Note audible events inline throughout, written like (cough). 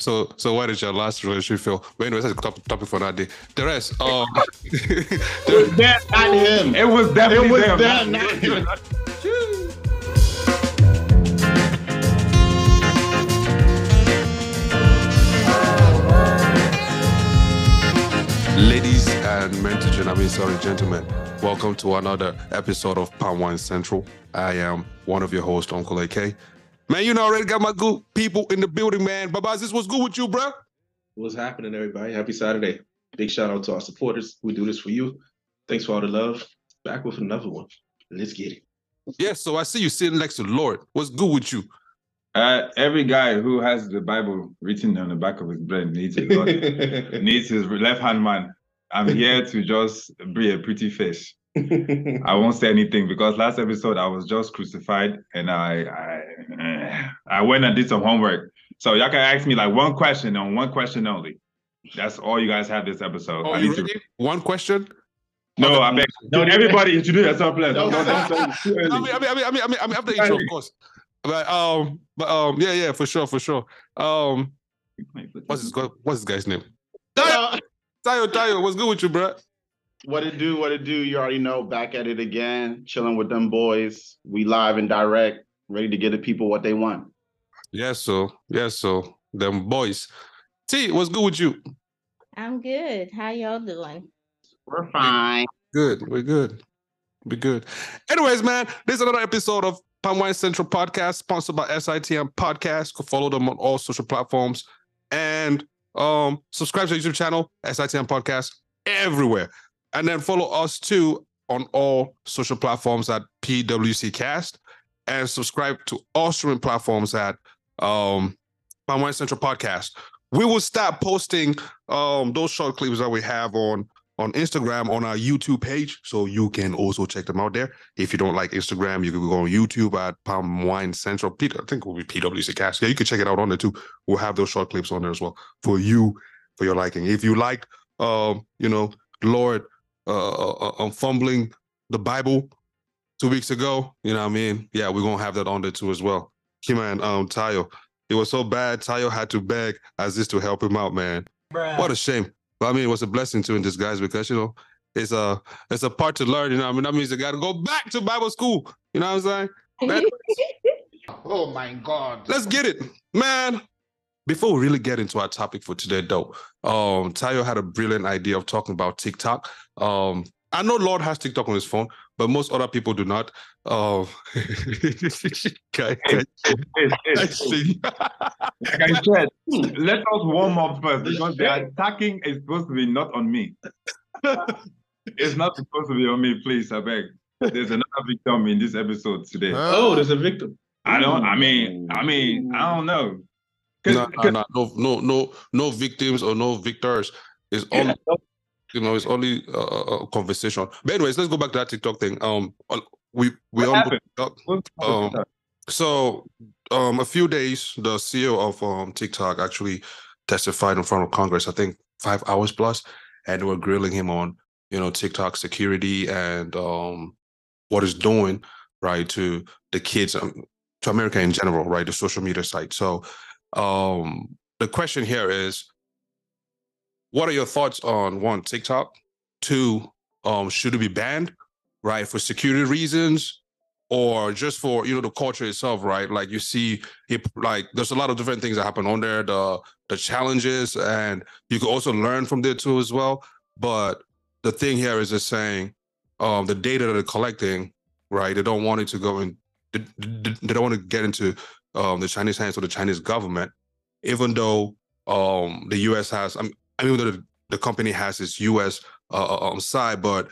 So, so what did your last relationship feel? But anyways, that's a top, topic for that day. The rest, um, It was that, not him. It was definitely It was them. that, not him. ladies and men to I mean, sorry, gentlemen, welcome to another episode of Palm Wine Central. I am one of your hosts, Uncle AK. Man, you know, already got my good people in the building, man. Babaz, this was good with you, bro. What's happening, everybody? Happy Saturday. Big shout out to our supporters. We do this for you. Thanks for all the love. Back with another one. Let's get it. Yeah, so I see you sitting next to the Lord. What's good with you? Uh, every guy who has the Bible written on the back of his brain needs it. God (laughs) needs his left hand man. I'm here to just be a pretty face. I won't say anything because last episode I was just crucified and I I, I went and did some homework. So y'all can ask me like one question on one question only. That's all you guys have this episode. Oh, I you need to? One question. no, I beg. No, Dude, everybody introduce yourself, please. No, no, no. don't- too early. I mean, I mean, I mean, I mean, I mean, I mean after the intro, of course. But um, but um, yeah, yeah, for sure, for sure. Um, what's this? What's this guy's name? Tayo, Tayo, Tayo, what's good with you, bro? What it do, what it do, you already know. Back at it again, chilling with them boys. We live and direct, ready to get the people what they want. Yes, so yes, so them boys. T, what's good with you? I'm good. How y'all doing? We're fine. Good, we're good. We're good. Anyways, man, this is another episode of Palm Wine Central Podcast, sponsored by SITM Podcast. Go follow them on all social platforms and um subscribe to the YouTube channel, SITM Podcast, everywhere. And then follow us too on all social platforms at PWC Cast and subscribe to all streaming platforms at um Palm Wine Central Podcast. We will start posting um those short clips that we have on on Instagram on our YouTube page, so you can also check them out there. If you don't like Instagram, you can go on YouTube at Palm Wine Central. I think it will be PWC Cast. Yeah, you can check it out on there too. We'll have those short clips on there as well for you, for your liking. If you like, um, you know, Lord, uh, uh, uh, fumbling the Bible two weeks ago, you know what I mean? Yeah, we're gonna have that on there too as well. Hey man, um, Tayo, it was so bad. Tayo had to beg Aziz to help him out, man. What a shame. But I mean, it was a blessing too in disguise because you know it's a it's a part to learn. You know, what I mean that means you got to go back to Bible school. You know what I'm saying? (laughs) Man, Oh my God. let's get it, man. Before we really get into our topic for today, though, um, Tayo had a brilliant idea of talking about TikTok. Um, I know Lord has TikTok on his phone, but most other people do not. Uh, (laughs) guy- guy- I see. Like I said, let us warm up first because the attacking is supposed to be not on me. (laughs) it's not supposed to be on me, please, I beg. There's another victim in this episode today. Oh, there's a victim. I don't. I mean, I mean, I don't know. No, no, no, no, no, victims or no victors. It's only, you know, it's only a, a conversation. But anyways, let's go back to that TikTok thing. Um, uh, we we on? TikTok. Um, So, um, a few days, the CEO of um TikTok actually testified in front of Congress. I think five hours plus, and they were grilling him on, you know, TikTok security and um what it's doing right to the kids, um, to America in general, right, the social media site. So, um, the question here is, what are your thoughts on one TikTok? Two, um, should it be banned, right, for security reasons? or just for you know the culture itself right like you see it like there's a lot of different things that happen on there the the challenges and you can also learn from there too as well but the thing here is just saying um the data that they're collecting right they don't want it to go in they, they they don't want to get into um the chinese hands or the chinese government even though um the us has i mean I mean, the, the company has its us uh, um side but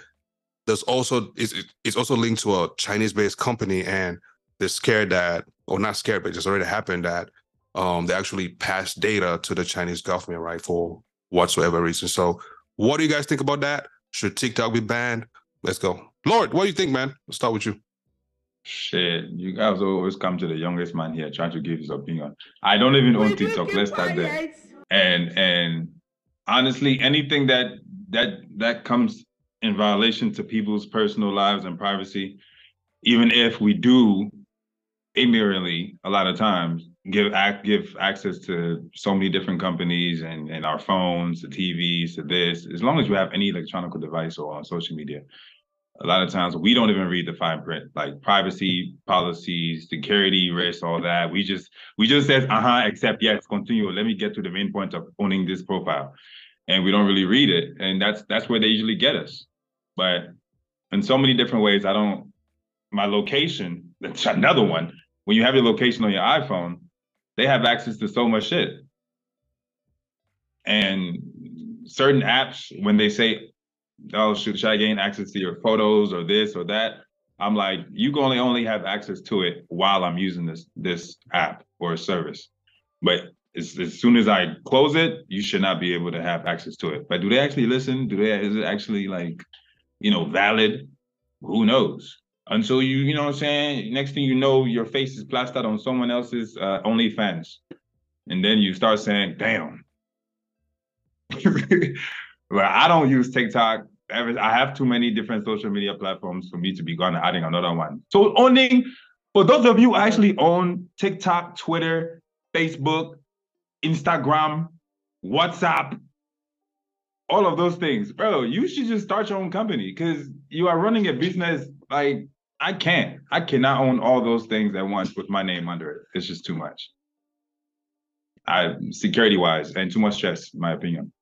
there's also it's, it's also linked to a Chinese-based company, and they're scared that, or not scared, but it's already happened that um, they actually pass data to the Chinese government, right, for whatsoever reason. So, what do you guys think about that? Should TikTok be banned? Let's go, Lord. What do you think, man? Let's start with you. Shit, you guys always come to the youngest man here trying to give his opinion. I don't even own TikTok. Let's start there. And and honestly, anything that that that comes in violation to people's personal lives and privacy, even if we do ignorantly a lot of times give act give access to so many different companies and and our phones, to TVs, to this. As long as you have any electronic device or on social media, a lot of times we don't even read the fine print, like privacy policies, security risks, all that. We just we just says uh huh, accept yes, continue. Let me get to the main point of owning this profile, and we don't really read it, and that's that's where they usually get us. But in so many different ways, I don't. My location, (laughs) that's another one. When you have your location on your iPhone, they have access to so much shit. And certain apps, when they say oh should, should I gain access to your photos or this or that? I'm like, you can only only have access to it while I'm using this this app or service. But as, as soon as I close it, you should not be able to have access to it. But do they actually listen? Do they is it actually like, you know, valid? Who knows? Until you, you know what I'm saying? Next thing you know, your face is plastered on someone else's uh, OnlyFans. And then you start saying, damn. (laughs) Well, I don't use TikTok. I have too many different social media platforms for me to be gone adding another one. So owning, for those of you who actually own TikTok, Twitter, Facebook, Instagram, WhatsApp, all of those things, bro, you should just start your own company because you are running a business like I can't. I cannot own all those things at once with my name under it. It's just too much. I security wise and too much stress, in my opinion.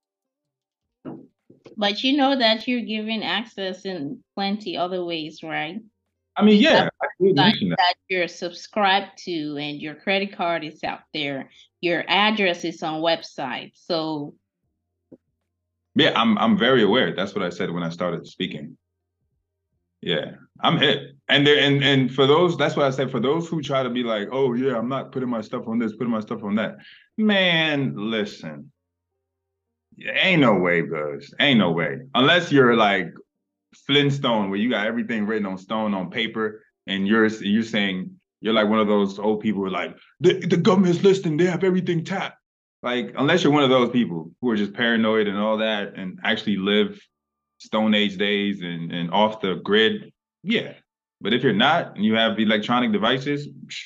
But you know that you're giving access in plenty other ways, right? I mean, yeah, I did Like mention that. that you're subscribed to and your credit card is out there, your address is on websites. So Yeah, I'm I'm very aware. That's what I said when I started speaking. Yeah, I'm hit. And there and and for those, that's what I said. For those who try to be like, oh yeah, I'm not putting my stuff on this, putting my stuff on that. Man, listen. Ain't no way, bros. Ain't no way. Unless you're like Flintstone, where you got everything written on stone on paper, and you're you're saying you're like one of those old people who are like, the, the government's listening, they have everything tapped. Like, unless you're one of those people who are just paranoid and all that and actually live Stone Age days and, and off the grid, yeah. But if you're not and you have electronic devices, psh,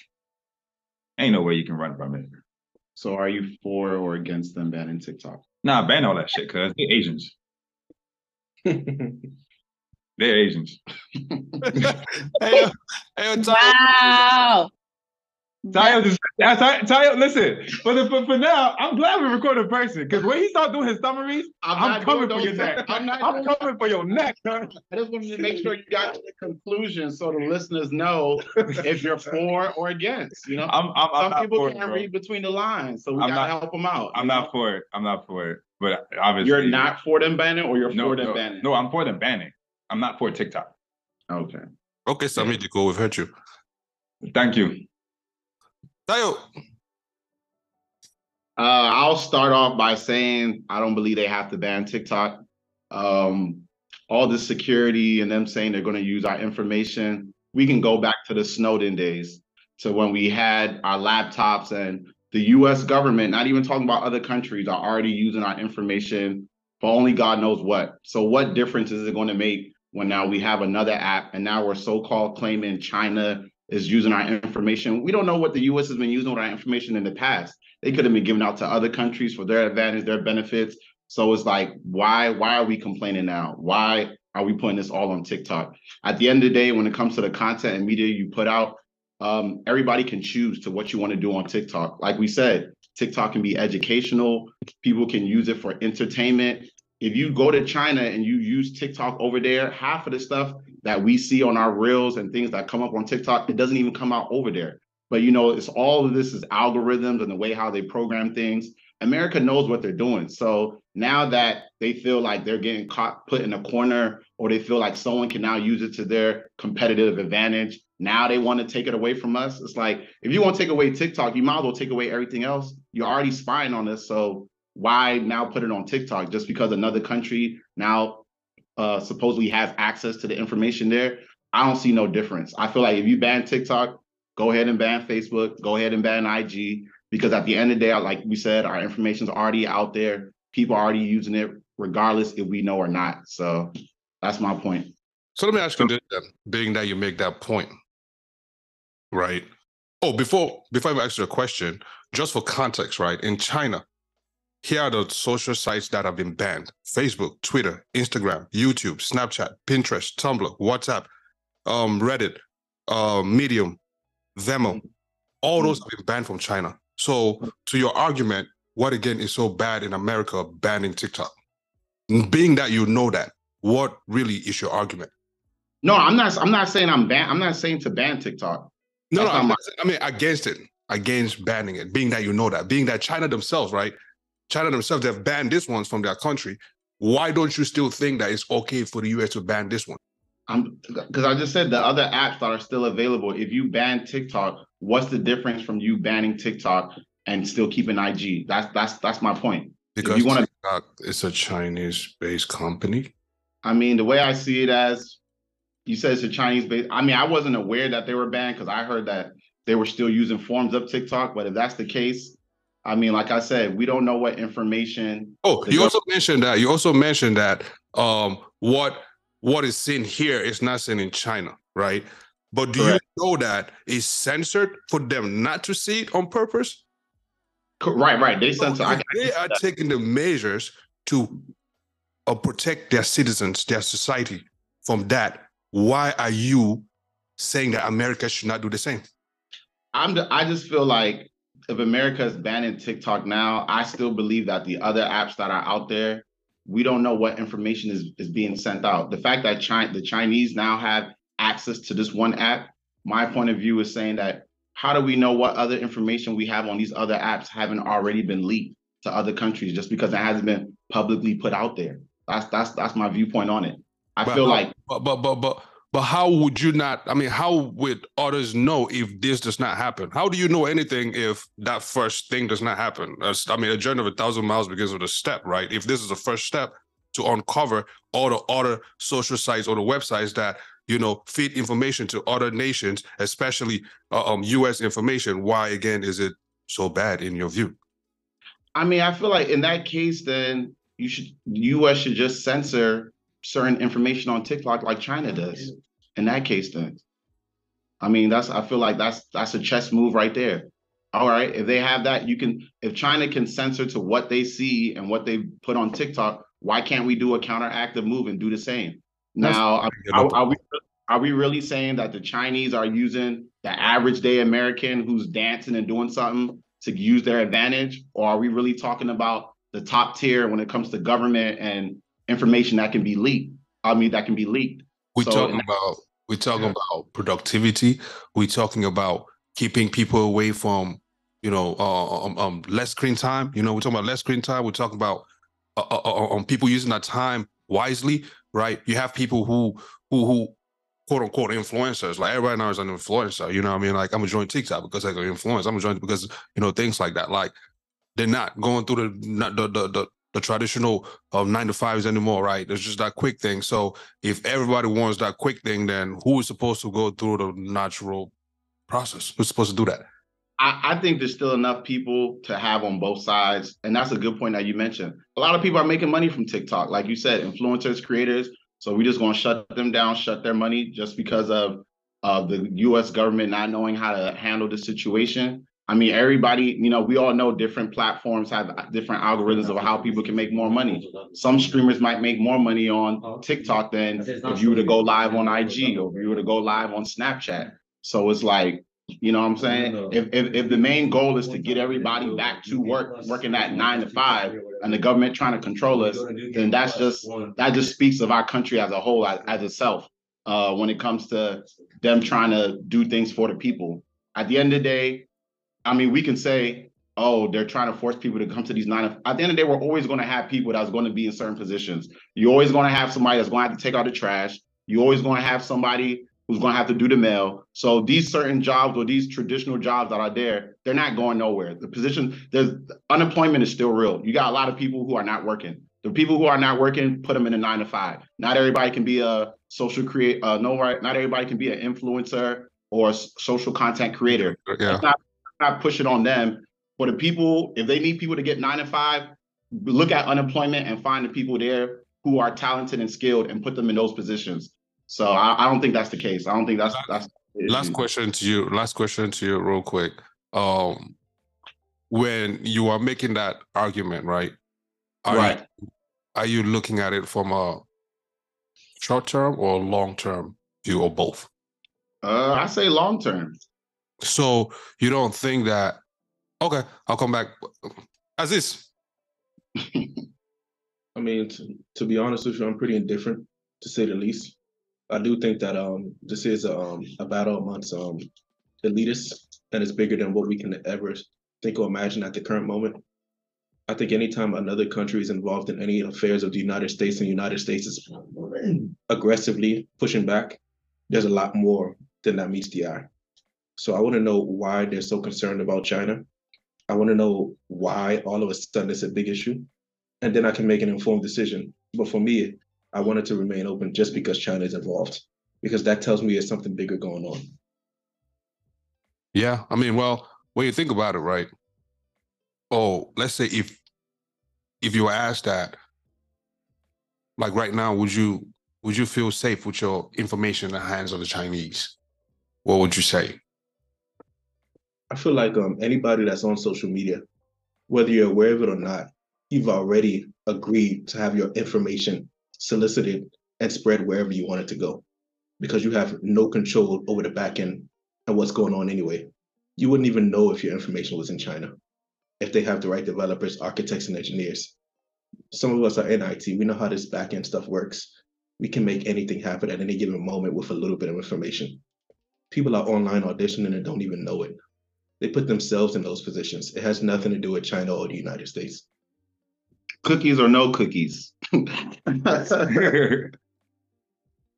ain't no way you can run from it. So are you for or against them banning TikTok? Nah, ban all that shit, cuz they're Asians. (laughs) They're Asians. (laughs) hey, yo, hey, yo, Tayo, wow. Tayo just Tayo, Tayo, listen, for the for, for now, I'm glad we recorded a person because when he start doing his summaries, I'm, not coming for your neck. I'm not I'm doing coming for your neck, huh? I just wanted to make sure you got to the conclusion so the listeners know if you're for or against, you know? I'm I'm, I'm Some people can't bro. read between the lines, so we I'm gotta not- help them out. I'm you know? not for it. I'm not for it. But obviously, You're not for them banning or you're No, for them no, banning? no. I'm for them banning. I'm not for TikTok. Okay. okay, Sammy Diko, we've heard you. Thank you. Tayo, Uh, I'll start off by saying I don't believe they have to ban TikTok. Um, all the security and them saying they're going to use our information. We can go back to the Snowden days, to when we had our laptops and the U.S. government, not even talking about other countries, are already using our information for only God knows what. So, what difference is it going to make when now we have another app and now we're so-called claiming China is using our information? We don't know what the U.S. has been using with our information in the past they could have been given out to other countries for their advantage, their benefits. So it's like, why, why are we complaining now? Why are we putting this all on TikTok? At the end of the day, when it comes to the content and media you put out, um, everybody can choose to what you want to do on TikTok. Like we said, TikTok can be educational. People can use it for entertainment. If you go to China and you use TikTok over there, half of the stuff that we see on our reels and things that come up on TikTok, it doesn't even come out over there. But you know, it's all of this is algorithms and the way how they program things. America knows what they're doing. So now that they feel like they're getting caught put in a corner or they feel like someone can now use it to their competitive advantage, now they want to take it away from us. It's like if you want to take away TikTok, you might as well take away everything else. You're already spying on us. So why now put it on TikTok just because another country now uh, supposedly has access to the information there? I don't see no difference. I feel like if you ban TikTok, go ahead and ban Facebook, go ahead and ban IG, because at the end of the day, like we said, our information's already out there. People are already using it, regardless if we know or not. So that's my point. so let me ask you this then, being that you make that point, right? Oh, before before I ask you a question, just for context, right? In China, here are the social sites that have been banned: Facebook, Twitter, Instagram, YouTube, Snapchat, Pinterest, Tumblr, WhatsApp, um, Reddit, uh, Medium, Vimeo. All those have been banned from China. So, to your argument, what again is so bad in America banning TikTok? Being that you know that, what really is your argument? No, I'm not. I'm not saying I'm ban. I'm not saying to ban TikTok. No, That's no, my- not, I mean against it, against banning it. Being that you know that, being that China themselves, right? China themselves, they've banned this ones from their country. Why don't you still think that it's okay for the US to ban this one? I'm because I just said the other apps that are still available. If you ban TikTok, what's the difference from you banning TikTok and still keeping IG? That's that's that's my point. Because you wanna- TikTok is a Chinese-based company. I mean, the way I see it as you said it's a Chinese base. I mean, I wasn't aware that they were banned because I heard that they were still using forms of TikTok. But if that's the case, I mean, like I said, we don't know what information. Oh, you also mentioned that. You also mentioned that um, what what is seen here is not seen in China, right? But do Correct. you know that it's censored for them not to see it on purpose? Right, right. They So censor. I, if they are taking the measures to uh, protect their citizens, their society from that. Why are you saying that America should not do the same? I'm. the- I just feel like if America is banning TikTok now, I still believe that the other apps that are out there, we don't know what information is is being sent out. The fact that China, the Chinese now have access to this one app, my point of view is saying that how do we know what other information we have on these other apps haven't already been leaked to other countries just because it hasn't been publicly put out there? That's that's that's my viewpoint on it. I But feel how- like But but but but but how would you not? I mean, how would others know if this does not happen? How do you know anything if that first thing does not happen? I mean, a journey of a thousand miles begins with a step, right? If this is the first step to uncover all the other social sites or the websites that you know feed information to other nations, especially uh, um U.S. information, why again is it so bad in your view? I mean, I feel like in that case, then you should U.S. should just censor certain information on TikTok like China does. In that case, then, I mean, that's I feel like that's that's a chess move right there. All right, if they have that, you can. If China can censor to what they see and what they put on TikTok, why can't we do a counteractive move and do the same? Now, are, are, are we are we really saying that the Chinese are using the average day American who's dancing and doing something to use their advantage, or are we really talking about the top tier when it comes to government and information that can be leaked? I mean, that can be leaked. We're So talking about we're talking about productivity. We're talking about keeping people away from you know uh, um, um less screen time. You know, we're talking about less screen time. We're talking about uh, uh, uh, um, people using that time wisely, right? You have people who who who quote unquote influencers. Like everybody now is an influencer. You know, what I mean, like I'm gonna join TikTok because I can influence. I'm gonna join because you know things like that. Like they're not going through the the the the, the traditional um, nine to fives anymore, right? There's just that quick thing. So if everybody wants that quick thing, then who is supposed to go through the natural process? Who's supposed to do that? I, I think there's still enough people to have on both sides. And that's a good point that you mentioned. A lot of people are making money from TikTok, like you said, influencers, creators. So we're just gonna shut them down, shut their money just because of uh, the US government not knowing how to handle the situation. I mean, everybody, you know, we all know different platforms have different algorithms of how people can make more money. Some streamers might make more money on TikTok than if you were to go live on IG or if you were to go live on Snapchat. So it's like, you know what I'm saying? If, if, if the main goal is to get everybody back to work, working at nine to five, and the government trying to control us, then that's just, that just speaks of our country as a whole, as, as itself. Uh, when it comes to them trying to do things for the people. At the end of the day, I mean, we can say, oh, they're trying to force people to come to these nine. At the end of the day, we're always going to have people that's going to be in certain positions. You're always going to have somebody that's going to have to take out the trash. You're always going to have somebody who's going to have to do the mail. So these certain jobs or these traditional jobs that are there, they're not going nowhere. The position, there's unemployment is still real. You got a lot of people who are not working. The people who are not working, put them in a nine to five. Not everybody can be a social create. Uh, no, right? Not everybody can be an influencer or social content creator. Yeah. Let's not, not push it on them. For the people, if they need people to get nine to five, look at unemployment and find the people there who are talented and skilled and put them in those positions. So I, I don't think that's the case. I don't think that's that's last question to you. Last question to you, real quick. Um, when you are making that argument, right? Are Right. You, are you looking at it from a short term or long term view, or both? Uh, I say long term. So you don't think that? Okay, I'll come back. As this. (laughs) I mean, to, to be honest with you, I'm pretty indifferent to say the least. I do think that um this is a, um a battle amongst um elitists and it's bigger than what we can ever think or imagine at the current moment. I think anytime another country is involved in any affairs of the United States and the United States is aggressively pushing back, there's a lot more than that meets the eye. So I want to know why they're so concerned about China. I want to know why all of a sudden it's a big issue and then I can make an informed decision. But for me, I wanted to remain open just because China is involved, because that tells me there's something bigger going on. Yeah, I mean, well, when you think about it, right? Oh, let's say if if you were asked that, like right now, would you would you feel safe with your information in the hands of the Chinese? What would you say? I feel like um, anybody that's on social media, whether you're aware of it or not, you've already agreed to have your information solicited and spread wherever you want it to go, because you have no control over the back end and what's going on anyway. You wouldn't even know if your information was in China, if they have the right developers, architects, and engineers. Some of us are in IT. We know how this back end stuff works. We can make anything happen at any given moment with a little bit of information. People are online auditioning and don't even know it. They put themselves in those positions. It has nothing to do with China or the United States. Cookies or no cookies. (laughs)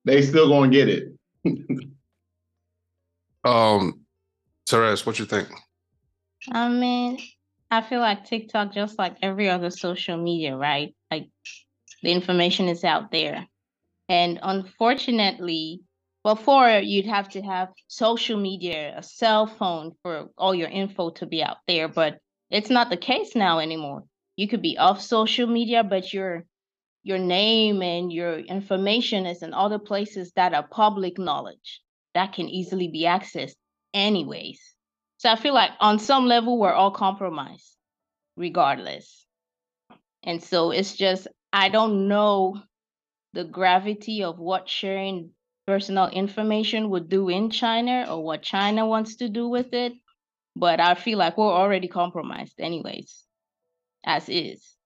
they still gonna get it. Um, Therese, what you think? I mean, I feel like TikTok, just like every other social media, right? Like the information is out there. And unfortunately, before you'd have to have social media, a cell phone for all your info to be out there, but it's not the case now anymore. You could be off social media, but your your name and your information is in other places that are public knowledge that can easily be accessed anyways. So I feel like on some level we're all compromised regardless. And so it's just I don't know the gravity of what sharing personal information would do in China or what China wants to do with it, but I feel like we're already compromised anyways as is.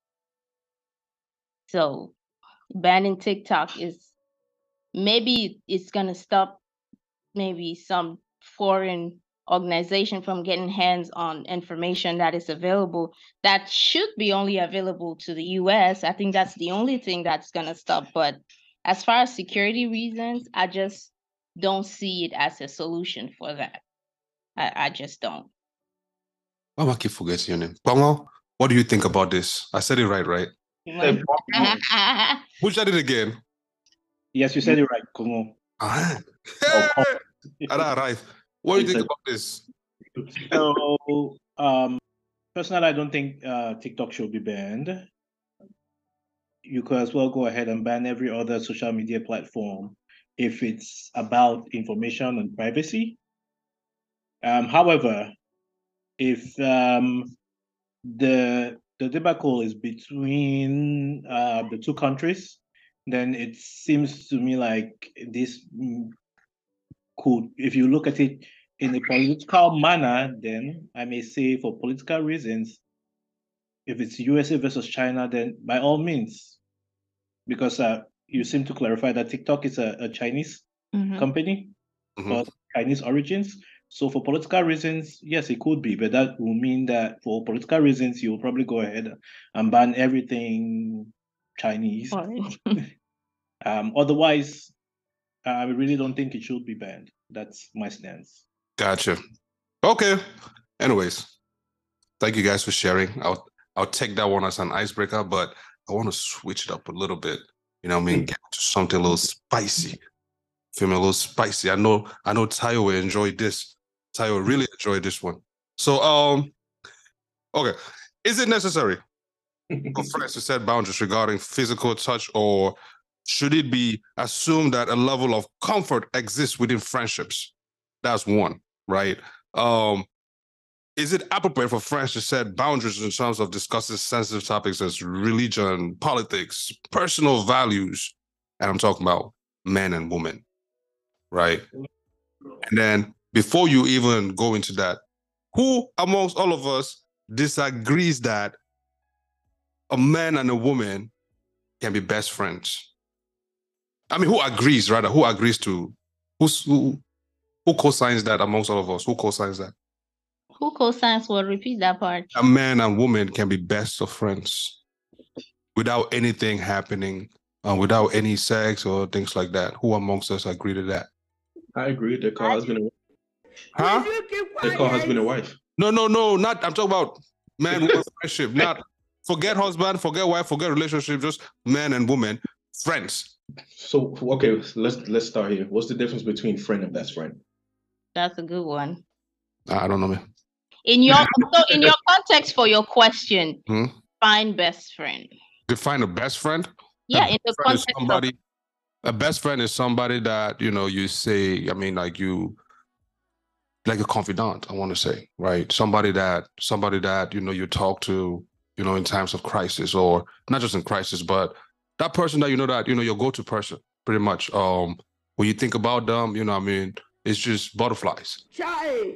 So banning TikTok is maybe it's gonna stop maybe some foreign organization from getting hands on information that is available that should be only available to the US. I think that's the only thing that's gonna stop. But as far as security reasons, I just don't see it as a solution for that. I, I just don't. Why am I keep forgetting your name? Bongo, what do you think about this? I said it right, right? (laughs) Who said it again. Yes, you said it right, Kongo. Ah, Oh, hey, Ara, right. What do you think about this? So, um, personally, I don't think uh, TikTok should be banned. You could as well go ahead and ban every other social media platform if it's about information and privacy. Um, however, if um, the the debacle is between uh, the two countries, then it seems to me like this could, if you look at it in a political manner, then I may say for political reasons, if it's USA versus China, then by all means, because uh, you seem to clarify that TikTok is a, a Chinese Mhm. company Mhm. or Chinese origins. So for political reasons, yes, it could be, but that will mean that for political reasons, you'll probably go ahead and ban everything Chinese. Alright. (laughs) Um, otherwise, I really don't think it should be banned. That's my stance. Gotcha. Okay. Anyways, thank you guys for sharing. I'll I'll take that one as an icebreaker, but I want to switch it up a little bit. You know what I mean? Get to something a little spicy. Feel me? A little spicy. I know I know Tayo will enjoy this. Tayo will really enjoy this one. So um okay. Is it necessary for (laughs) friends to set boundaries regarding physical touch or should it be assumed that a level of comfort exists within friendships? That's one, right? Um, is it appropriate for friends to set boundaries in terms of discussing sensitive topics as religion, politics, personal values? And I'm talking about men and women, right? And then before you even go into that, who amongst all of us disagrees that a man and a woman can be best friends? I mean, who agrees rather? Who agrees to who's who who co-signs that amongst all of us? Who co-signs that? Who co-signs will repeat that part? A man and woman can be best of friends without anything happening, uh, without any sex or things like that. Who amongst us agree to that? I agree. They call husband and Huh? they call husband and wife. No, no, no, not. I'm talking about man woman friendship. (laughs) Not forget husband, forget wife, forget relationship. Just man and woman friends. So okay, let's let's start here. What's the difference between friend and best friend? That's a good one. I don't know, man. In your so in your (laughs) context for your question, Hmm? find best friend. Define a best friend. Yeah, in the best friend is context of somebody. A best friend is somebody that you know you say. I mean, like you, like a confidant. I want to say, right? Somebody that somebody that you know you talk to, you know, in times of crisis, or not just in crisis, but that person that you know that you know your go-to person, pretty much. Um, when you think about them, you know, I mean, it's just butterflies.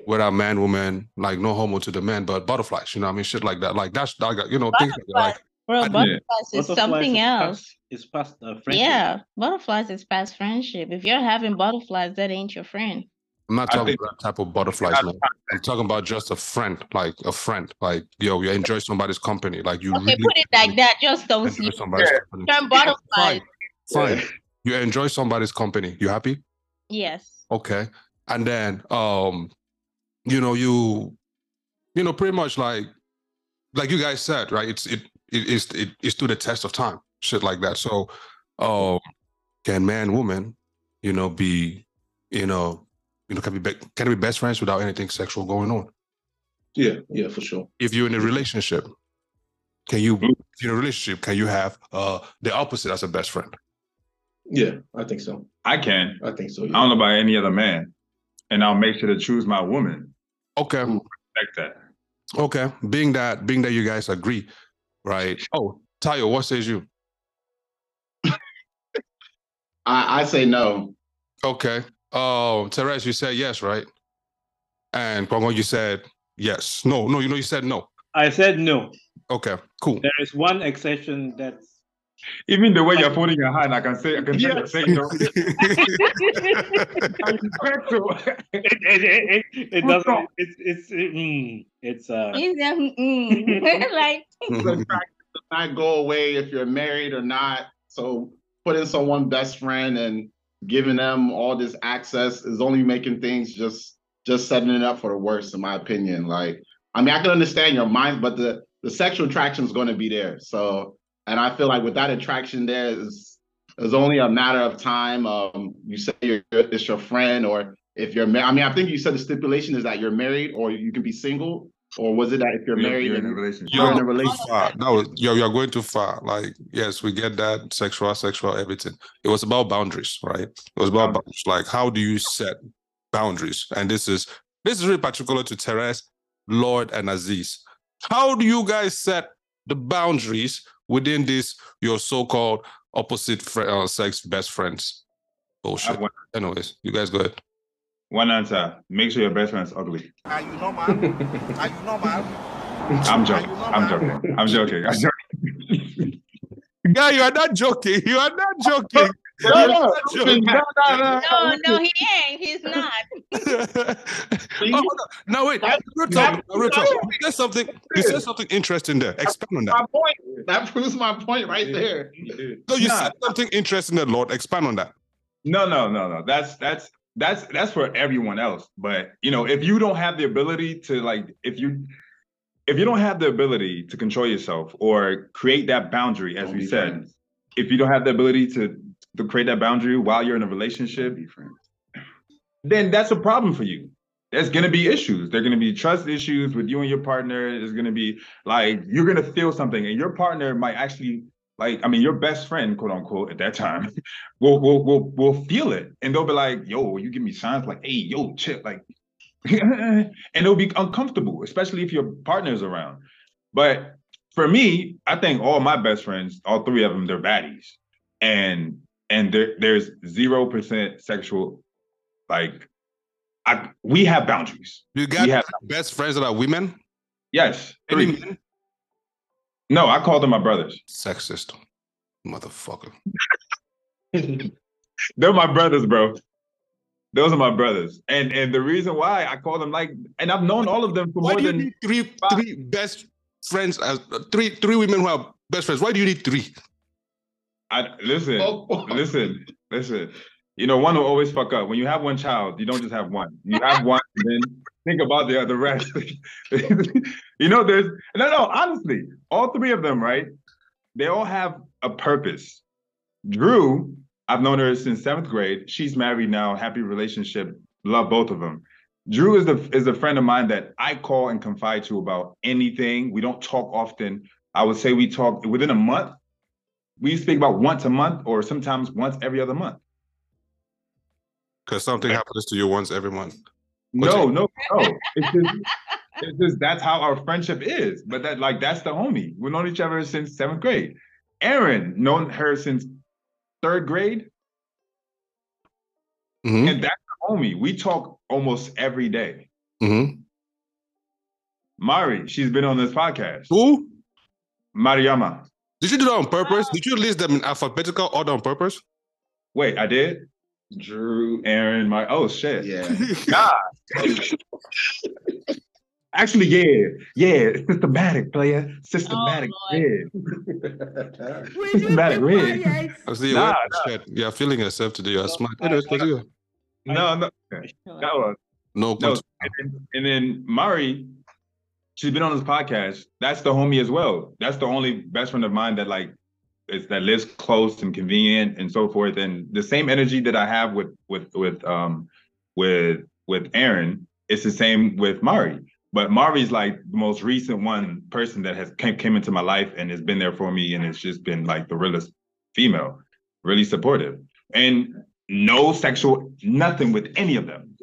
Without man, woman, like no homo to the man, but butterflies. You know, what I mean, shit like that. Like that's like you know things like, that, like bro, I- butterflies is Butterflies something is else. past- It's past uh, friendship. Yeah, butterflies is past friendship. If you're having butterflies, that ain't your friend. I'm not talking think- about that type of butterflies, man. I'm talking about just a friend, like a friend, like yo, you enjoy somebody's company, like you Okay, really put it like that. Just don't enjoy see somebody's company. term butterflies. Fine, fine. You enjoy somebody's company. You happy? Yes. Okay. And then, um, you know, you, you know, pretty much like, like you guys said, right? It's it it is it, it's through the test of time, shit like that. So, um, can man, woman, you know, be, you know, you know, can be, be can be best friends without anything sexual going on? Yeah, yeah, for sure. if you're in a relationship, can you if you're in a relationship, can you have uh the opposite as a best friend? Yeah, I think so. I can. I think so. I don't know about any other man, and I'll make sure to choose my woman Okay, mm. like that. okay. Being that being that you guys agree, right? Oh, Tayo, what says you? (laughs) I, I say no. Okay. Oh, Therese, you said yes, right? And Kongo, you said yes. No, no, you know you said no. I said no. Okay, cool. There is one exception that's Even the way you're holding your hand, I can say, I can Yes. say, no. it, it, it, it, it doesn't it's it's mm, it's uh He's a, mm, (laughs) like The not go away if you're married or not. So putting someone best friend and giving them all this access is only making things just just setting it up for the worst, in my opinion. Like, I mean, I can understand your mind, but the the sexual attraction is going to be there. So, and I feel like with that attraction there is is only a matter of time. Um, you say you're, it's your friend, or if you're married. I mean, I think you said the stipulation is that you're married, or you can be single, or was it that if you're You're, married you're in a relationship. you're in a Too relationship? far. No, you're you're going too far. Like, yes, we get that sexual, sexual, everything. It was about boundaries, right? It was about boundaries. Like, how do you set boundaries? And this is this is really particular to Therese, Lord, and Aziz. How do you guys set the boundaries within this your so-called opposite fr- uh, sex best friends? I Bullshit. have one, Anyways, you guys go ahead. one answer. Make sure your best friend's ugly. Are you normal? Are you normal? I'm joking. I'm joking. I'm joking. I'm (laughs) joking. Guy, you are not joking. You are not joking. (laughs) You No, are no, not no, no, no. no, no, he ain't. He's not. (laughs) oh, hold on. No, wait. Real talk. Real talk. You said something. You said something interesting there. Expand on that. my that. point. That proves my point right there. No, you said something interesting there, Lord. Expand on that. No, no, no, no. That's that's that's that's for everyone else. But you know, if you don't have the ability to like, if you if you don't have the ability to control yourself or create that boundary, as Don't we said, friends. if you don't have the ability to to create that boundary while you're in a relationship, then that's a problem for you. There's gonna be issues. There're gonna be trust issues with you and your partner. There's gonna be like you're gonna feel something, and your partner might actually like I mean, your best friend, quote unquote, at that time, (laughs) will will will will feel it, and they'll be like, "Yo, you give me signs like, hey, yo, chip, like," (laughs) and it'll be uncomfortable, especially if your partner's around. But for me, I think all my best friends, all three of them, they're baddies, and and there there's zero percent sexual, like, I we have boundaries. You got have- best friends that are women? Yes, three. men? No, I call them my brothers. Sexist. Motherfucker. (laughs) They're my brothers, bro. Those are my brothers, and and the reason why I call them like, and I've known all of them for Why more do you than need three three best friends as uh, three three women who are best friends? Why do you need three? I listen, Oh. listen, listen. You know, one will always fuck up. When you have one child, you don't just have one. You have one, and then think about the other rest. (laughs) you know, there's no, no. Honestly, all three of them, right? They all have a purpose. Drew, I've known her since seventh grade. She's married now, happy relationship. Love both of them. Drew is the is a friend of mine that I call and confide to about anything. We don't talk often. I would say we talk within a month we speak about once a month or sometimes once every other month. Because something happens to you once every month. No, no, no. It's just, it's just that's how our friendship is. But that like that's the homie. We've known each other since seventh grade. Aaron, known her since third grade, hmm and that's the homie. We talk almost every day. hmm Mari, she's been on this podcast. Who? Mariama. Did you do that on purpose? Did you list them in alphabetical order on purpose? Wait, I did? Drew, Aaron, my oh shit. Yeah. (laughs) (laughs) Actually, yeah, yeah, systematic player, systematic, Oh, yeah, (laughs) systematic red. I see. Nah, Nah, You're feeling yourself today. You're smart. Anyways, continue. No, no, that was No, no. And then, and then Mari, she's been on this podcast. That's the homie as well. That's the only best friend of mine that like is that lives close and convenient and so forth. And the same energy that I have with with with um with with Aaron, it's the same with Mari. But Mari's like the most recent one person that has came, came into my life and has been there for me and it's just been like the realest female, really supportive. And no sexual, nothing with any of them.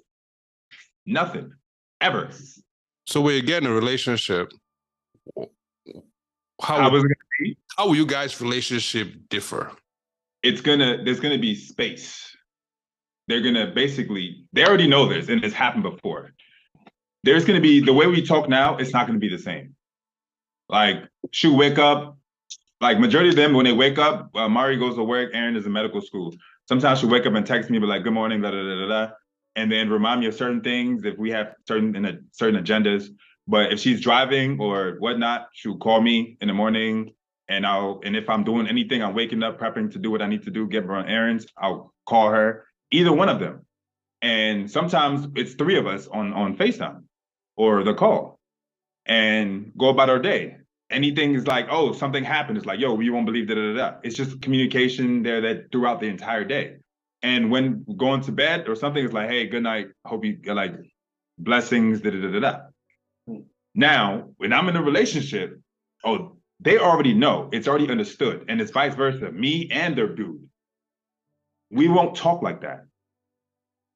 Nothing. Ever. So when you get in a relationship, how would, was how will you guys' relationship differ? it's gonna there's gonna be space. They're gonna basically they already know this and it's happened before. There's gonna be the way we talk now, it's not gonna be the same. Like she'll wake up, like majority of them when they wake up, uh, Mari goes to work, Aaron is in medical school. Sometimes she'll wake up and text me, be like, "Good morning," da da da da da, and then remind me of certain things if we have certain in a, certain agendas. But if she's driving or whatnot, she'll call me in the morning, and I'll and if I'm doing anything, I'm waking up, prepping to do what I need to do, get run errands, I'll call her, either one of them. And sometimes it's three of us on on FaceTime or the call and go about our day. Anything is like, oh, something happened. It's like, yo, you won't believe da da da. It's just communication there that throughout the entire day. And when going to bed or something, it's like, hey, good night. Hope you get like blessings, da da da da da. Hmm. Now, when I'm in a relationship, oh, they already know. It's already understood. And it's vice versa. Me and their dude. We won't talk like that.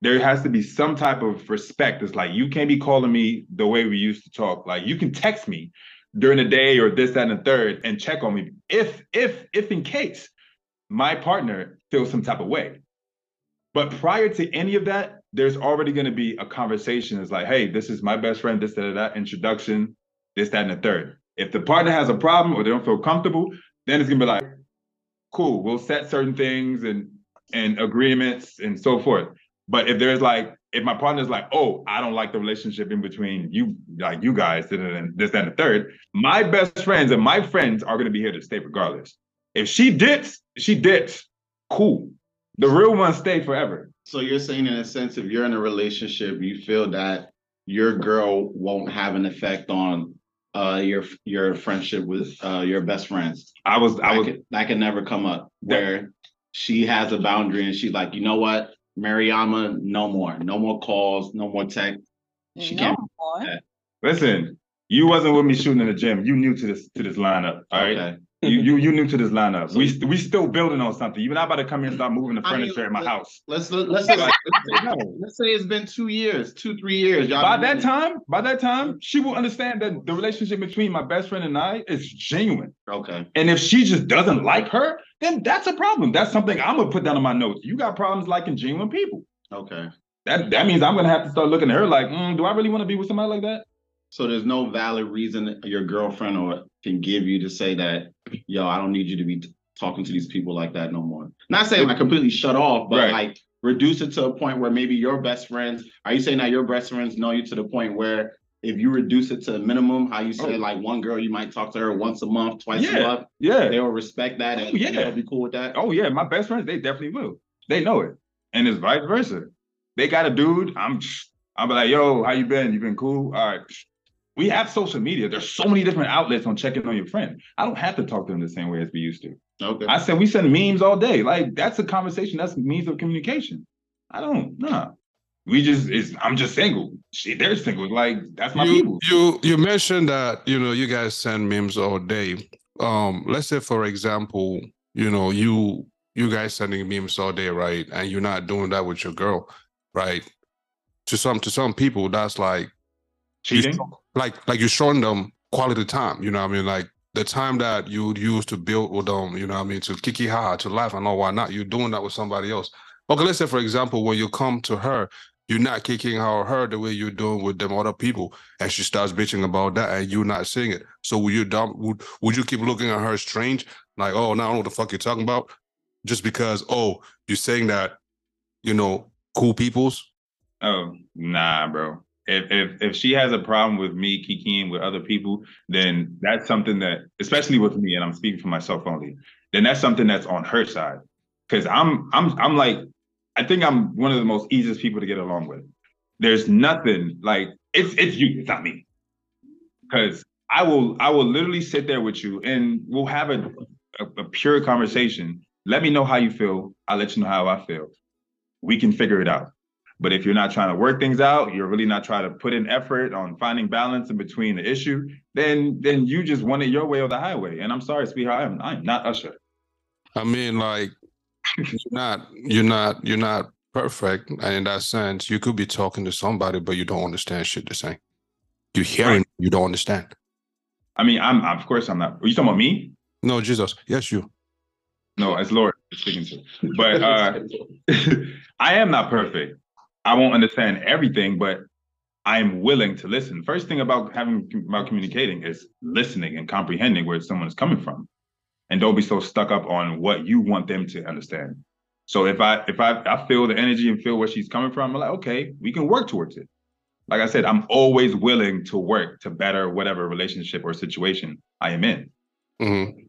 There has to be some type of respect. It's like you can't be calling me the way we used to talk. Like you can text me during the day or this, that, and the third and check on me if, if, if in case my partner feels some type of way. But prior to any of that, there's already going to be a conversation. It's like, hey, this is my best friend, this, that, that, introduction, this, that, and the third. If the partner has a problem or they don't feel comfortable, then it's gonna be like, cool, we'll set certain things and and agreements and so forth. But if there's like, if my partner's like, oh, I don't like the relationship in between you, like you guys, and this, that, and the third, my best friends and my friends are gonna be here to stay regardless. If she dips, she dips. Cool. The real ones stay forever. So you're saying in a sense, if you're in a relationship, you feel that your girl won't have an effect on uh your your friendship with uh your best friends. I was, I That was, could, that could never come up where she has a boundary and she's like, you know what, Mariama, no more, no more calls, no more text. She No can't- more. listen, you wasn't with me shooting in the gym. You new to this to this lineup. All right. You you you new to this lineup. We we still building on something. You're not about to come here and start moving the I mean, furniture in my house. Let's let's say, let's say no. Let's say it's been two years, two three years. Y'all By that time, by that time, she will understand that the relationship between my best friend and I is genuine. Okay. And if she just doesn't like her, then that's a problem. That's something I'm gonna put down in my notes. You got problems liking genuine people. Okay. That that means I'm gonna have to start looking at her like, mm, do I really want to be with somebody like that? So there's no valid reason your girlfriend or can give you to say that, yo, I don't need you to be t- talking to these people like that no more. Not saying like completely shut off, but Right. like reduce it to a point where maybe your best friends. Are you saying that your best friends know you to the point where if you reduce it to a minimum, how you say Oh. like one girl you might talk to her once a month, twice Yeah. a month, Yeah. they will respect that and Oh, yeah. they'll be cool with that. Oh yeah, my best friends, they definitely will. They know it. And it's vice versa. They got a dude, I'm I'm like, yo, how you been? You been cool? All right. We have social media. There's so many different outlets on checking on your friend. I don't have to talk to them the same way as we used to. Okay. I said we send memes all day. Like that's a conversation. That's means of communication. I don't nah. We just is I'm just single. She they're single. Like that's my you, people. you you mentioned that you know you guys send memes all day. Um, let's say for example, you know you you guys sending memes all day, right? And you're not doing that with your girl, right? To some to some people, that's like Cheating. Like like you're showing them quality time. You know what I mean? Like the time that you would use to build with them. You know what I mean? To kiki ha, to laugh and all why not? You're doing that with somebody else. Okay, let's say for example, when you come to her, you're not kicking her her the way you're doing with them other people, and she starts bitching about that, and you're not seeing it. So would you dumb would would you keep looking at her strange, like, oh, now I don't know what the fuck you're talking about, just because oh you're saying that, you know, cool peoples. Oh, nah, bro. If if if she has a problem with me kikiing with other people, then that's something that, especially with me, and I'm speaking for myself only, then that's something that's on her side. Cause I'm I'm I'm like, I think I'm one of the most easiest people to get along with. There's nothing like it's it's you, it's not me. Cause I will I will literally sit there with you and we'll have a, a, a pure conversation. Let me know how you feel. I'll let you know how I feel. We can figure it out. But if you're not trying to work things out, you're really not trying to put in effort on finding balance in between the issue, then then you just want it your way or the highway. And I'm sorry, sweetheart, I'm I'm not Usher. I mean, like you're not you're not you're not perfect, and in that sense, you could be talking to somebody, but you don't understand shit they're saying. You're hearing, you don't understand. I mean, I'm of course I'm not. Are you talking about me? No, Jesus, yes, you. No, it's Lord speaking to. But uh (laughs) I am not perfect. I won't understand everything, but I'm willing to listen. First thing about having about communicating is listening and comprehending where someone is coming from. And don't be so stuck up on what you want them to understand. So if I if I, I feel the energy and feel where she's coming from, I'm like, okay, we can work towards it. Like I said, I'm always willing to work to better whatever relationship or situation I am in. Mhm.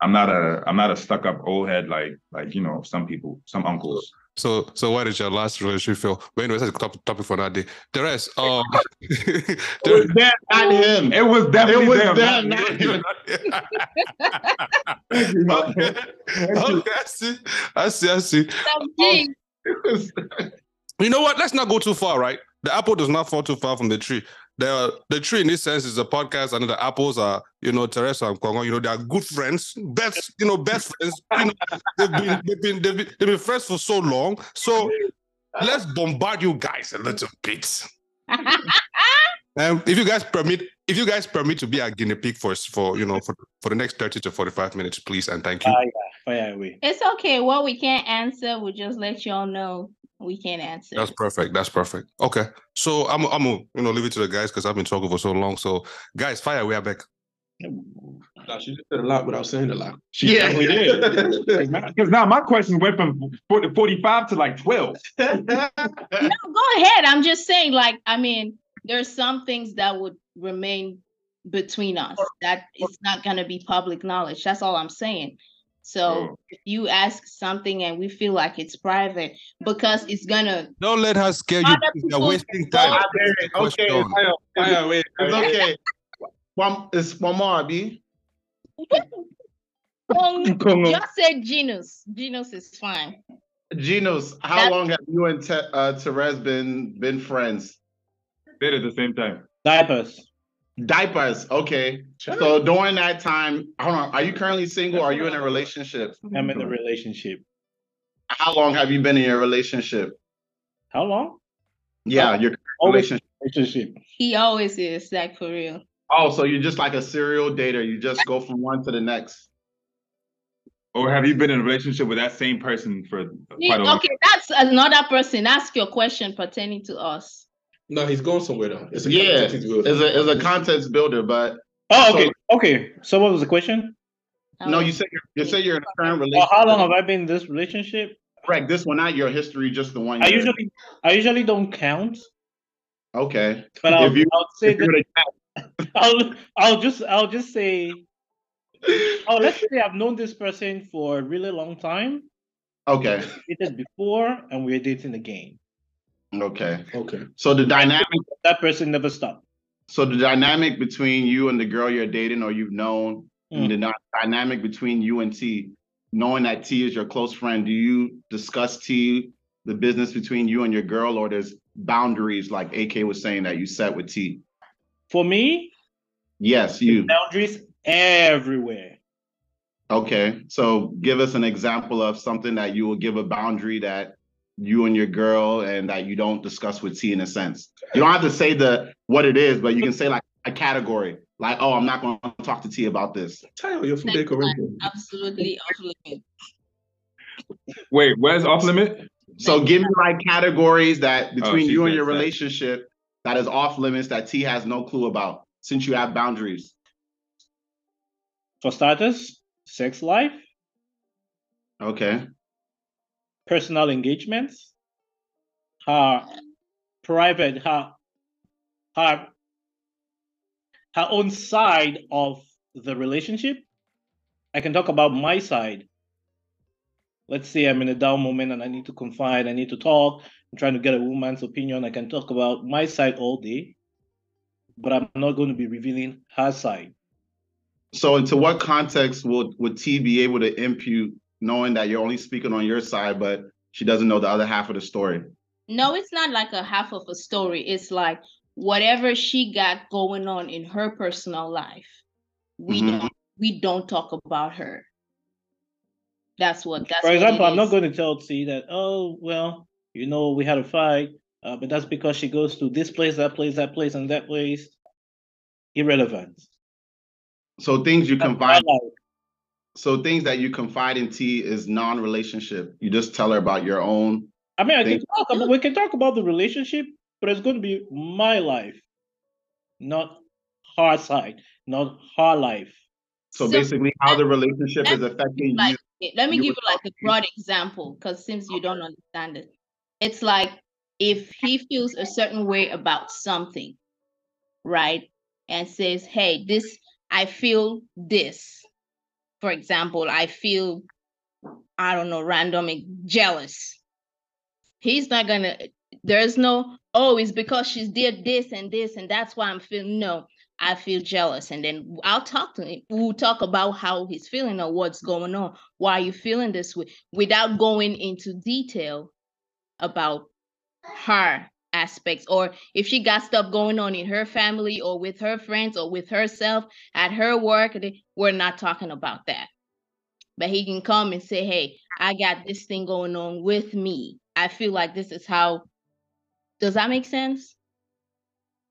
I'm not a I'm not a stuck up old head like like you know some people some uncles. So, so why did your last relationship feel? But anyway, that's a top, topic for that day. The rest, um, It was (laughs) the- them, not him. It was definitely It was them, them, not not me. him. (laughs) okay, okay, I see, I see, I see. Gee, (laughs) You know what? Let's not go too far, right? The apple does not fall too far from the tree. The the tree in this sense is a podcast, and the apples are, you know, Teresa and Nkongho. You know, they are good friends, best, you know, best friends. You know, they've been they've been they've been, they've been friends for so long. So let's bombard you guys a little bit. (laughs) Um, if you guys permit, if you guys permit to be a guinea pig for for you know for, for the next thirty to forty five minutes, please and thank you. Ah, yeah, fire away. it's okay. What we can't answer, we'll just let y'all know we can't answer. That's perfect. That's perfect. Okay, so I'm I'm gonna you know leave it to the guys because I've been talking for so long. So guys, fire, we are back. Nah, she just said a lot without saying a lot. She yeah, definitely did. (laughs) Because now my question went from 40, 45 to like 12. (laughs) No, go ahead. I'm just saying, like, I mean, there's some things that would remain between us that it's not gonna be public knowledge. That's all I'm saying. So Oh. if you ask something and we feel like it's private because it's gonna Don't let her scare you. Other You're wasting time. go- okay, Question. fire, Fire away. it's okay. One, it's one more, Abi. Nkongho. just say genius. Genius is fine. Genius, how That- long have you and Te- uh, Therese been been friends? Did at the same time. Diapers. Diapers. Okay. So during that time, hold on. Are you currently single? Are you in a relationship? I'm in a relationship. How long have you been in your relationship? How long? Yeah, oh. your oh, Always relationship. relationship. He always is, like for real. Oh, so you're just like a serial dater. You just go from one to the next. Or have you been in a relationship with that same person for quite a long Okay, that's another person. Ask your question pertaining to us. No, he's going somewhere though. It's a Yeah, context he's building. It's a it's a context builder, but Oh, So- okay, okay. So what was the question? no, you say you're, you say you're in a current Well, relationship. how long have I been in this relationship? Correct. This one, not your history, just the one. I you're- usually, I usually don't count, Okay. but I'll, you- I'll say that, (laughs) I'll, I'll just, I'll just say, oh, let's say I've known this person for a really long time, Okay. dated before, and we're dating again. Okay. Okay. So the dynamic. That person never stopped. So the dynamic between you and the girl you're dating or you've known, hmm. and the dy- dynamic between you and T, knowing that T is your close friend, do you discuss T, the business between you and your girl, or there's boundaries like AK was saying that you set with T? For me, Yes, you. boundaries everywhere. Okay. So give us an example of something that you will give a boundary that you and your girl and that you don't discuss with T in a sense. You don't have to say the what it is, but you can say like a category. Like, oh, I'm not going to talk to T about this. Tyler, your food Next decoration. Absolutely off limit. Wait, where's off limit? So give me like categories that oh, between she you and your that. relationship that is off limits that T has no clue about since you have boundaries. For starters, sex life, Okay. Personal engagements, her private, her, her, her own side of the relationship. I can talk about my side. Let's say I'm in a down moment and I need to confide, I need to talk, I'm trying to get a woman's opinion. I can talk about my side all day, but I'm not going to be revealing her side. So into what context will would T be able to impute knowing that you're only speaking on your side, but she doesn't know the other half of the story? No, it's not like a half of a story. It's like whatever she got going on in her personal life. We Mhm. don't we don't talk about her. That's what that's For what example, I'm not going to tell T that, oh, well, you know, we had a fight, uh, but that's because she goes to this place, that place, that place, and that place. Irrelevant. So things you That's my confide, life. So things that you confide in T is non-relationship. You just tell her about your own. I mean, I can Thank- talk about, we can talk about the relationship, but it's going to be my life, not her side, not her life. So So- basically, how the relationship is affecting you. like it. let me you give you like a broad example because since you don't understand it it's like if he feels a certain way about something right and says hey this i feel this for example i feel i don't know random and jealous he's not gonna there's no oh it's because she's did this and this and that's why i'm feeling no I feel jealous. And then I'll talk to him. We'll talk about how he's feeling or what's going on. Why are you feeling this way? Without going into detail about her aspects or if she got stuff going on in her family or with her friends or with herself at her work, we're not talking about that. But he can come and say, Hey, I got this thing going on with me. I feel like this is how does that make sense?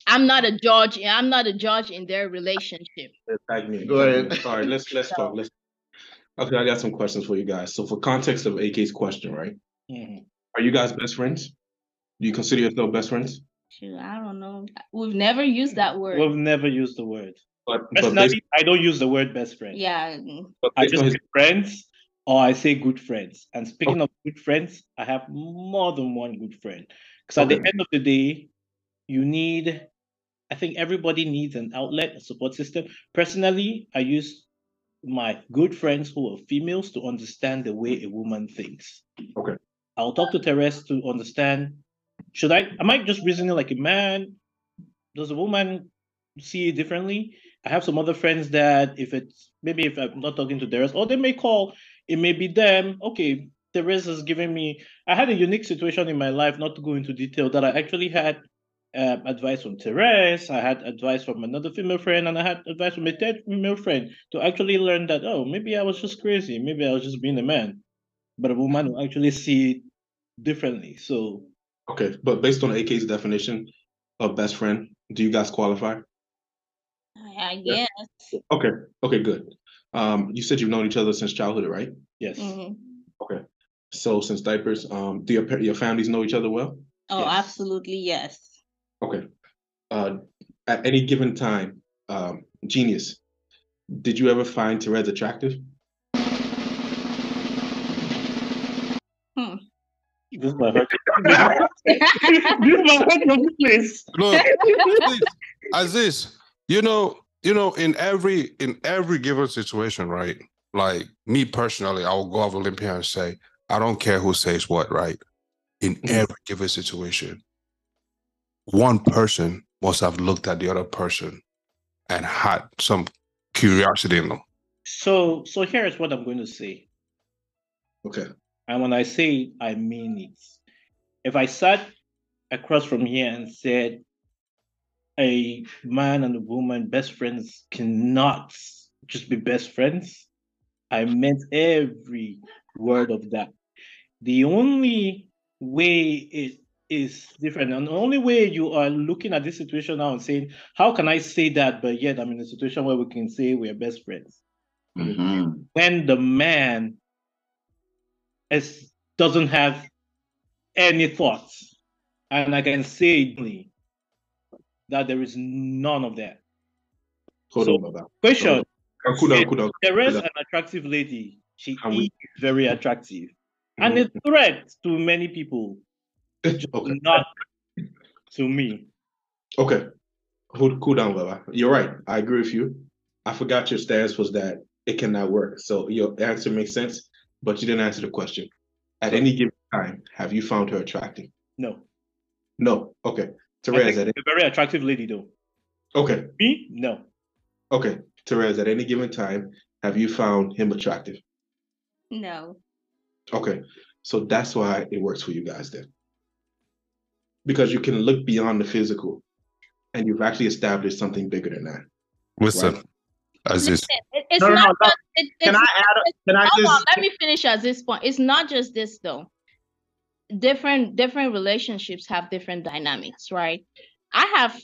I'm not a judge. I'm not a judge in their relationship. Tag me. Go ahead. (laughs) All right, let's let's talk. Let's. Okay, I got some questions for you guys. So for context of AK's question, right? Mhm. Are you guys best friends? Do you consider yourself best friends? Shoot, I don't know. We've never used that word. We've never used the word. But but based, I don't use the word best friend. yeah. I just his, say friends or I say good friends. And speaking of good friends, I have more than one good friend. Because at the end of the day, you need, I think everybody needs an outlet, a support system. Personally, I use my good friends who are females to understand the way a woman thinks. Okay. I'll talk to Therese to understand. Should I am I just reasoning like a man? Does a woman see it differently? I have some other friends that if it's maybe if I'm not talking to Therese, or they may call, it may be them. Okay, Therese has given me. I had a unique situation in my life, not to go into detail, that I actually had uh, advice from Therese, I had advice from another female friend, and I had advice from a third female friend to actually learn that, oh, maybe I was just crazy. Maybe I was just being a man. But a woman will actually see differently. So, Okay, but based on AK's definition of best friend, do you guys qualify? I guess. Okay, okay, good. Um, you said you've known each other since childhood, right? yes. Mhm. Okay. So since diapers, um, do your your families know each other well? Oh, Yes. absolutely, yes. Okay. Uh, at any given time, um, genius, did you ever find Therese attractive? This is my heart. this is my heart of the place. Look, please, Aziz, you know, you know, in every in every given situation, right? Like me personally, I will go off Olympia and say, I don't care who says what, right? In Mhm. every given situation, one person must have looked at the other person and had some curiosity in them. So, so here's what I'm going to say. Okay. And when I say it, I mean it. If I sat across from here and said, a man and a woman, best friends, cannot just be best friends, I meant every word of that. The only way it is different, and the only way you are looking at this situation now and saying, How can I say that? But yet I'm in a situation where we can say we're best friends Mhm. when the man is doesn't have any thoughts, and I can say that there is none of that. Hold So- on, Baba. Question: cool down, cool down. There is an attractive lady. She Can we- is very attractive, and Mhm. a threat to many people, (laughs) Okay. not to me. Okay. Hold, cool down, Baba. You're right. I agree with you. I forgot your stance was that it cannot work. So your answer makes sense, but you didn't answer the question. At any given time, have you found her attractive? No, No. Okay. I Therese, think at a very attractive lady though. okay. Me, no. Okay. Therese, at any given time, have you found him attractive? No. Okay. So that's why it works for you guys then. Because you can look beyond the physical and you've actually established something bigger than that. Listen, Right. Aziz, Listen, it's No, no, not no, just, it, Can I add, can I hold on, let me finish at this point. It's not just this though. Different different relationships have different dynamics, right? I have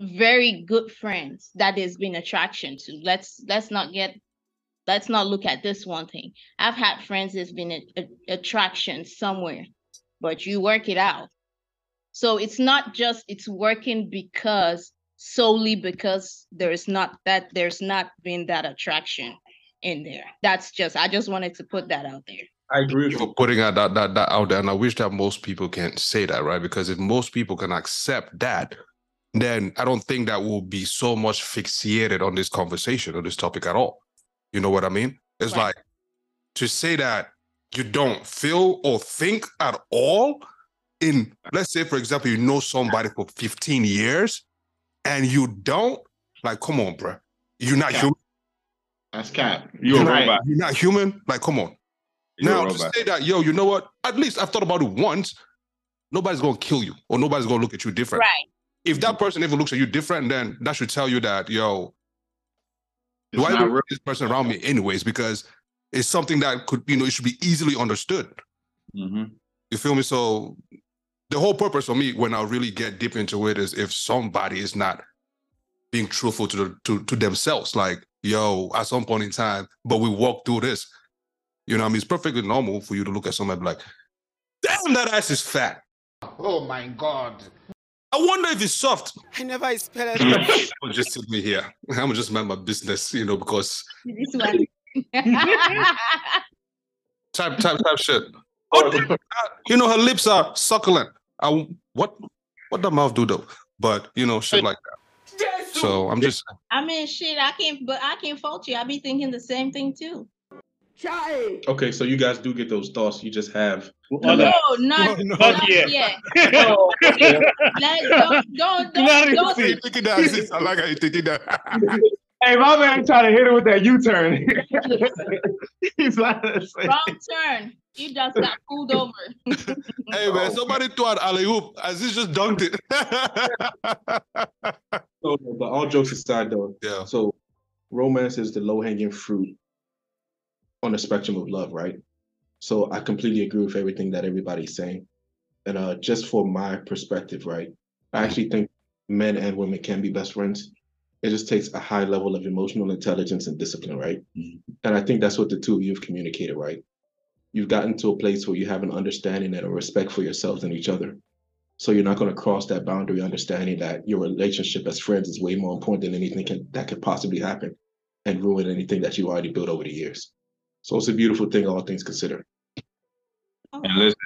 very good friends that there's been attraction to. Let's let's not get let's not look at this one thing. I've had friends there's been a, a- attraction somewhere, but you work it out. So it's not just it's working because solely because there's not that there's not been that attraction in there. That's just I just wanted to put that out there. I agree with you you. for putting out that, that that out there, and I wish that most people can say that, right? Because if most people can accept that, then I don't think that will be so much fixated on this conversation or this topic at all. You know what I mean? It's Right. like to say that you don't feel or think at all in, let's say, for example, you know somebody for 15 years and you don't, like, come on, bro. You're not Cap. human. That's cap. You a You're right. robot. You're not human. Like, come on. You a Now to say that, yo, you know what? At least I've thought about it once. Nobody's gonna kill you, or nobody's gonna look at you different. Right. If that person even looks at you different, then that should tell you that, yo, It's do I not even real. this person around me anyways? Because it's something that could, you know, it should be easily understood. Mhm. You feel me? So the whole purpose for me, when I really get deep into it, is if somebody is not being truthful to the to, to themselves, like, yo, at some point in time, but we walk through this. You know, what I mean, it's perfectly normal for you to look at somebody and be like, damn, that ass is fat. Oh my God. I wonder if it's soft. I never expected. (laughs) I'll (laughs) just sit me here. I'm just mind my business, you know, because This one. (laughs) type type type shit. Oh, you know, her lips are succulent. I, what what the mouth do though? But you know, shit like that. So I'm just I mean, shit, I can't, but I can't fault you. I be thinking the same thing too. Okay, so you guys do get those thoughts. You just have To No, not, no. not yet. (laughs) yet. Let, don't, don't, don't, Clarity. don't, thinking that. sis. I like how you thinking (laughs) that. Hey, my man trying to hit it with that U-turn. (laughs) He's like, Wrong turn. You just got pulled over. (laughs) Hey man, somebody threw an alley oop. As he just dunked it. (laughs) So, but all jokes aside, though, yeah. so romance is the low hanging fruit on the spectrum of love, right? So I completely agree with everything that everybody's saying. And uh, just for my perspective, right, I actually think men and women can be best friends. It just takes a high level of emotional intelligence and discipline, right? Mm-hmm. And I think that's what the two of you have communicated, right? You've gotten to a place where you have an understanding and a respect for yourselves and each other. So you're not going to cross that boundary, understanding that your relationship as friends is way more important than anything can, that could possibly happen and ruin anything that you already built over the years. So it's a beautiful thing, all things considered. Oh, and listen,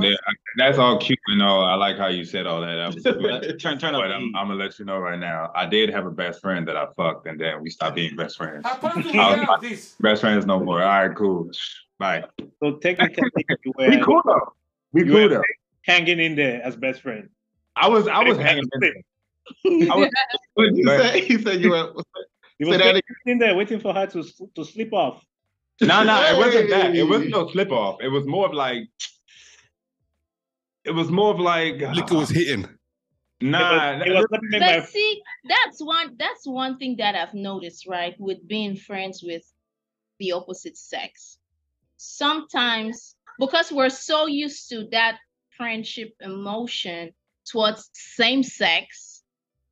yeah, that's all cute and all. I like how you said all that. That. (laughs) Turn, turn up. But I'm, I'm gonna let you know right now. I did have a best friend that I fucked, and then we stopped being best friends. Happen (laughs) I was like- this. Best friends no more. All right, cool. Bye. So technically, (laughs) you We cool though. We You cool were- though. hanging in there as best friend. I was I was hanging in there. I was, He but- said, he said you were. He was that hanging in there waiting for her to to slip off. No, no, it wasn't that. It wasn't (laughs) no slip off. It was more of like. It was more of like. Liquor was hitting. Nah, It was, it was But my see, that's one that's one thing that I've noticed, right? With being friends with the opposite sex. Sometimes because we're so used to that friendship emotion towards same sex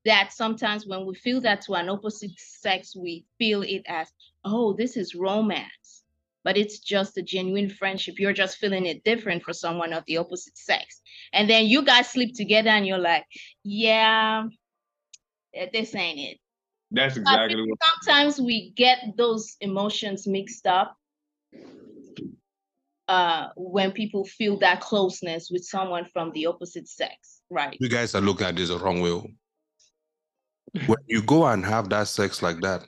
that sometimes when we feel that to an opposite sex, we feel it as, oh, this is romance. But it's just a genuine friendship. You're just feeling it different for someone of the opposite sex. And then you guys sleep together and you're like, yeah, eh, this ain't it. that's exactly what. sometimes we get those emotions mixed up uh, when people feel that closeness with someone from the opposite sex, right? You guys are looking at this the wrong way. When you go and have that sex like that,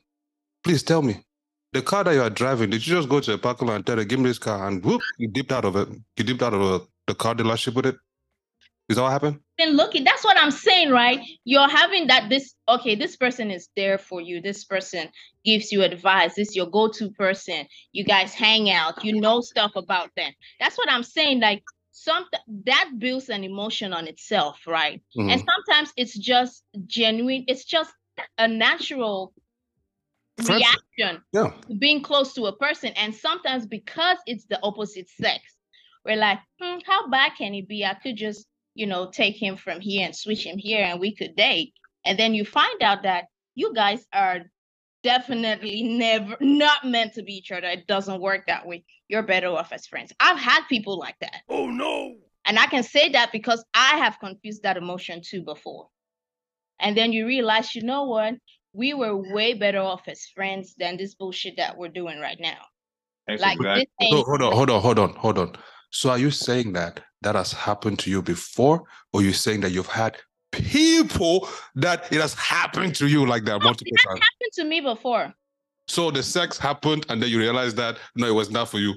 please tell me. The car that you are driving, did you just go to a parking lot and tell them, give me this car and whoop, you dipped out of it. You dipped out of the, the car dealership with it? Is that what happened? Then looking, that's what I'm saying, right? You're having that this okay, this person is there for you. This person gives you advice. This is your go-to person. You guys hang out, you know stuff about them. That's what I'm saying. Like some that builds an emotion on itself, right? Mhm. And sometimes it's just genuine, it's just a natural. Reaction Yeah. being close to a person. And sometimes because it's the opposite sex, we're like, hmm, how bad can it be? I could just, you know, take him from here and switch him here and we could date. And then you find out that you guys are definitely never not meant to be each other. It doesn't work that way. You're better off as friends. I've had people like that. Oh no. And I can say that because I have confused that emotion too before. And then you realize, you know what? We were way better off as friends than this bullshit that we're doing right now. That's Like exactly. this So ain't hold on, hold on, hold on, hold on. So are you saying that that has happened to you before, or you saying that you've had people that it has happened to you like that multiple times? happened to me before. So the sex happened, and then you realize that no, it was not for you.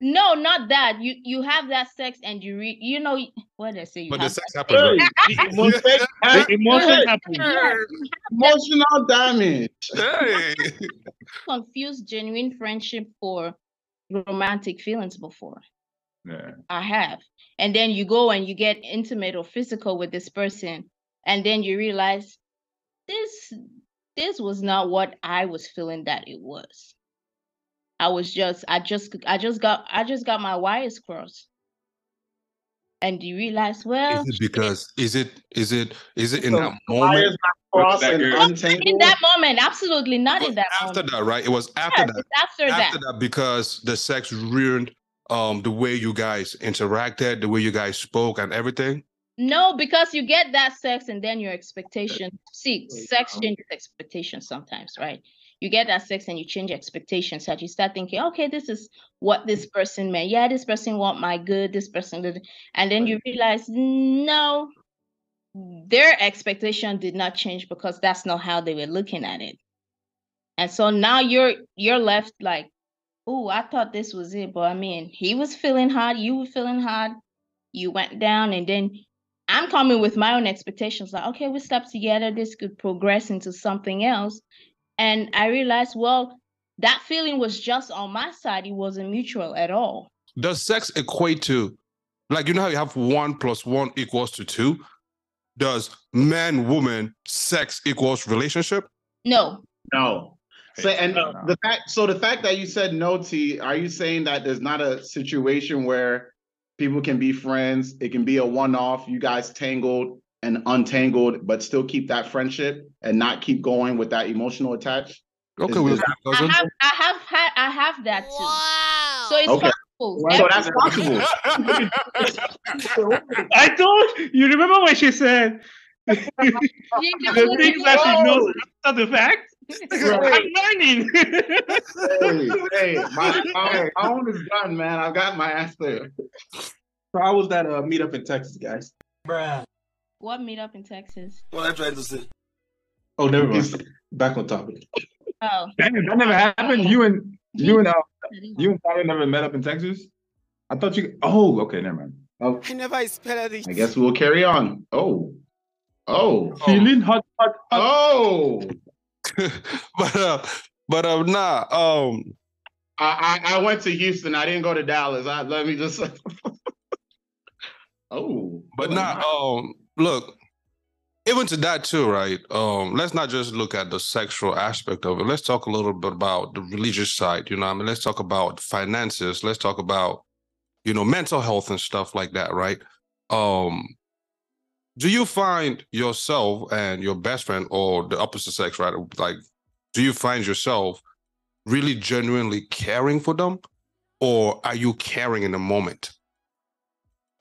No, not that. You you have that sex and you re you know what did I say? You But the have sex happened, right? (laughs) the emotion, the emotion happened. Emotional damage. Hey. (laughs) confused genuine friendship for romantic feelings before. Yeah. I have. And then you go and you get intimate or physical with this person, and then you realize this this was not what I was feeling that it was. I was just I just I just got I just got my wires crossed. And you realize, well, Is it because is it is it is it in So, that moment? that in that moment, absolutely not But in that moment after moment. that, right? It was after Yes, that. it's after that. That, because the sex ruined um the way you guys interacted, the way you guys spoke, and everything. No, because you get that sex and then your expectation. See, sex changes expectations sometimes, right? You get that sex and you change expectations that you start thinking, okay, this is what this mm. person meant. Yeah, this person want my good, this person did, and then you realize no, their expectation did not change because that's not how they were looking at it. And so now you're you're left like, oh, I thought this was it, but I mean, he was feeling hot, you were feeling hot, you went down, and then I'm coming with my own expectations like, okay, we slept together, this could progress into something else. And I realized, well, that feeling was just on my side. It wasn't mutual at all. Does sex equate to, like, you know how you have one plus one equals to two? Does man, woman, sex equals relationship? No, No. So and No. the fact so the fact that you said no T, are you saying that there's not a situation where people can be friends, it can be a one-off, you guys tangled and untangled, but still keep that friendship and not keep going with that emotional attach? Okay, Is- we is- I cousin. have, I have had, I have that too. Wow. So it's Okay. possible. So that's possible. (laughs) I told you remember when she said (laughs) the things that she knows after the fact. Right. I'm learning. Hey, hey, my, my, (laughs) my own is done, man. I've got my ass there. So how was that uh, meetup in Texas, guys? What meetup in Texas? What I'm trying to say. Oh, never mind. Back on topic. Oh, Damn, that never happened. You and you and uh, you and Tyler never met up in Texas. I thought you. Oh, okay, never mind. Oh, I never spelled it. I guess we'll carry on. Oh, oh, Feeling hot, hot, hot. oh. (laughs) but uh, but uh, nah. Um, I, I I went to Houston. I didn't go to Dallas. I, let me just. (laughs) oh, but oh, nah. Um, look, even to that too, right? Um, let's not just look at the sexual aspect of it. Let's talk a little bit about the religious side. You know, I mean, let's talk about finances. Let's talk about, you know, mental health and stuff like that, right? Um, do you find yourself and your best friend or the opposite sex, right? Like, do you find yourself really genuinely caring for them, or are you caring in the moment?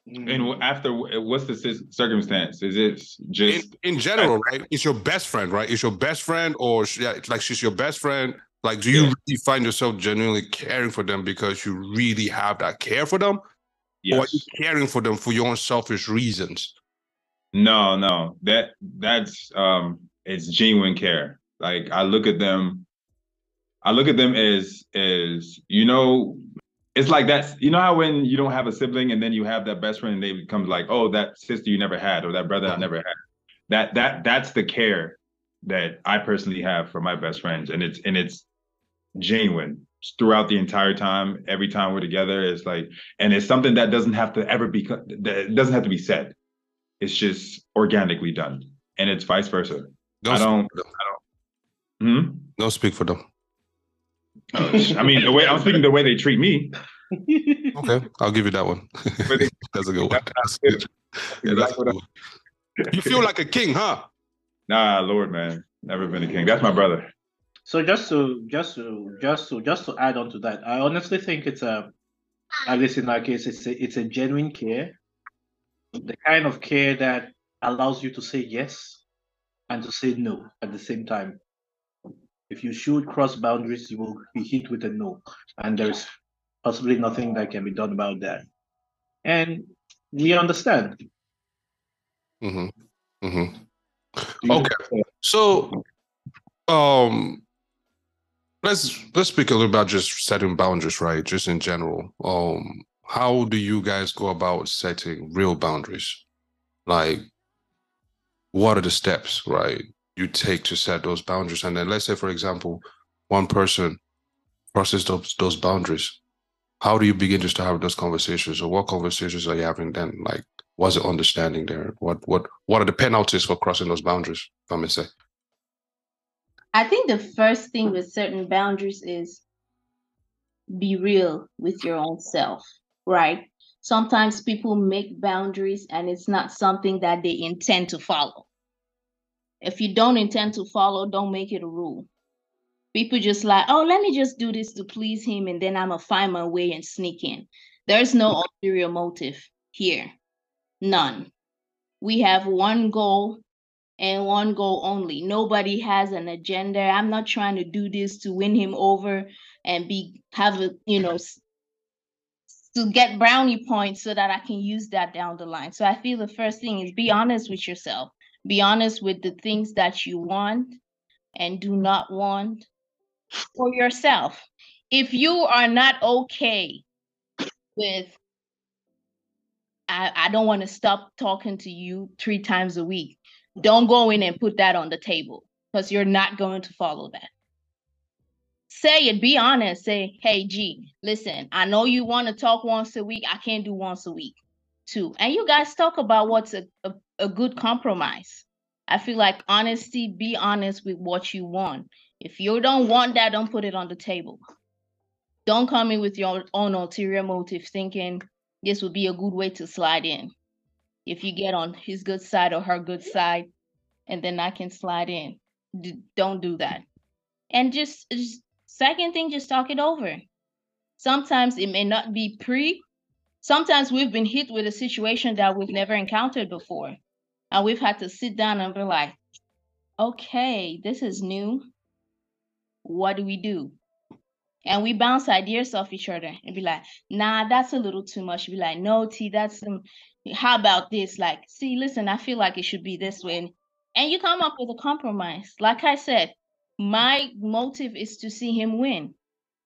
And after, what's the circumstance? Is it just in general, right? It's your best friend, right? It's your best friend, or sh- yeah, like she's your best friend. Like, do you Yeah. really find yourself genuinely caring for them because you really have that care for them, or are you caring for them for your own selfish reasons? No, no. That that's um it's genuine care. Like I look at them I look at them as as you know it's like that's you know how when you don't have a sibling and then you have that best friend and they become like, "Oh, that sister you never had or that brother I never had." That that that's the care that I personally have for my best friends and it's and it's genuine throughout the entire time every time we're together it's like and it's something that doesn't have to ever be that doesn't have to be said it's just organically done and it's vice versa I don't- speak for them. hmm? Don't speak for them. I mean the way i'm speaking the way they treat me Okay, I'll give you that one. (laughs) That's a good one. that's That's good. (laughs) Yeah, that's a good one. You feel like a king, huh? nah lord man never been a king that's my brother So just to just to just to just to add on to that, I honestly think it's a at least in our case, it's a it's a genuine care, the kind of care that allows you to say yes and to say no at the same time. If you shoot cross boundaries, you will be hit with a no, and there's possibly nothing that can be done about that. And we understand. Mm-hmm. Mm-hmm. Okay. So, um, let's let's speak a little about just setting boundaries, right? Just in general. Um, how do you guys go about setting real boundaries? Like, what are the steps, right? You take to set those boundaries, and then let's say, for example, one person crosses those those boundaries. How do you begin to start having those conversations, or what conversations are you having then? Like, what's the understanding there? What what what are the penalties for crossing those boundaries? If I may say. I think the first thing with certain boundaries is be real with your own self, right? Sometimes people make boundaries and it's not something that they intend to follow. If you don't intend to follow, don't make it a rule. People just like, oh, let me just do this to please him and then I'm gonna find my way and sneak in. There's no mm-hmm. ulterior motive here. None. We have one goal and one goal only. Nobody has an agenda. I'm not trying to do this to win him over and be have a you know to get brownie points so that I can use that down the line. So I feel the first thing is be honest with yourself. Be honest with the things that you want and do not want for yourself. If you are not okay with I, I don't want to stop talking to you three times a week don't go in and put that on the table because you're not going to follow that. say it, be honest. Say, hey, G, listen, I know you want to talk once a week. I can't do once a week, too. And you guys talk about what's a, a, a good compromise. I feel like honesty, be honest with what you want. If you don't want that, don't put it on the table. Don't come in with your own ulterior motive thinking this would be a good way to slide in. If you get on his good side or her good side, and then I can slide in. D- don't do that. And just, just second thing, just talk it over. Sometimes it may not be pre. Sometimes we've been hit with a situation that we've never encountered before. And we've had to sit down and be like, okay, this is new. What do we do? And we bounce ideas off each other and be like, nah, that's a little too much. Be like, no, T, that's um, how about this? Like, see, listen, I feel like it should be this way. And you come up with a compromise. Like I said, my motive is to see him win.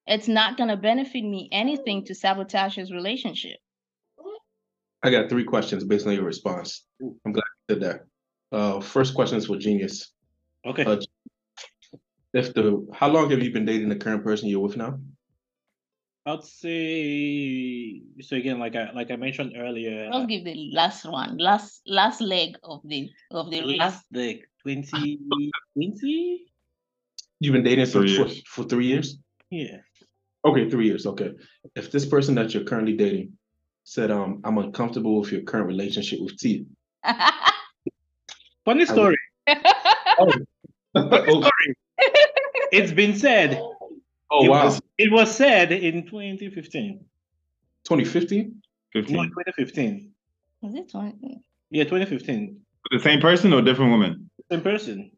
It's not gonna benefit me anything to sabotage his relationship. I got three questions based on your response. I'm glad you did that. Uh, first question is for Genius. Okay. Uh, if the how long have you been dating the current person you're with now? I'd say so again, like I like I mentioned earlier. I'll give the last one, last last leg of the of the race. last like 2020? You've been dating for, Three for years. for three years? Yeah. Okay, three years. Okay. If this person that you're currently dating said, um, I'm uncomfortable with your current relationship with T. (laughs) Funny story. (laughs) Oh, oh. Sorry. It's been said. oh it wow. Was, it was said in 2015. 2015? No, 15. 2015. Is it 20? Yeah, 2015. The same person or different woman? Same person.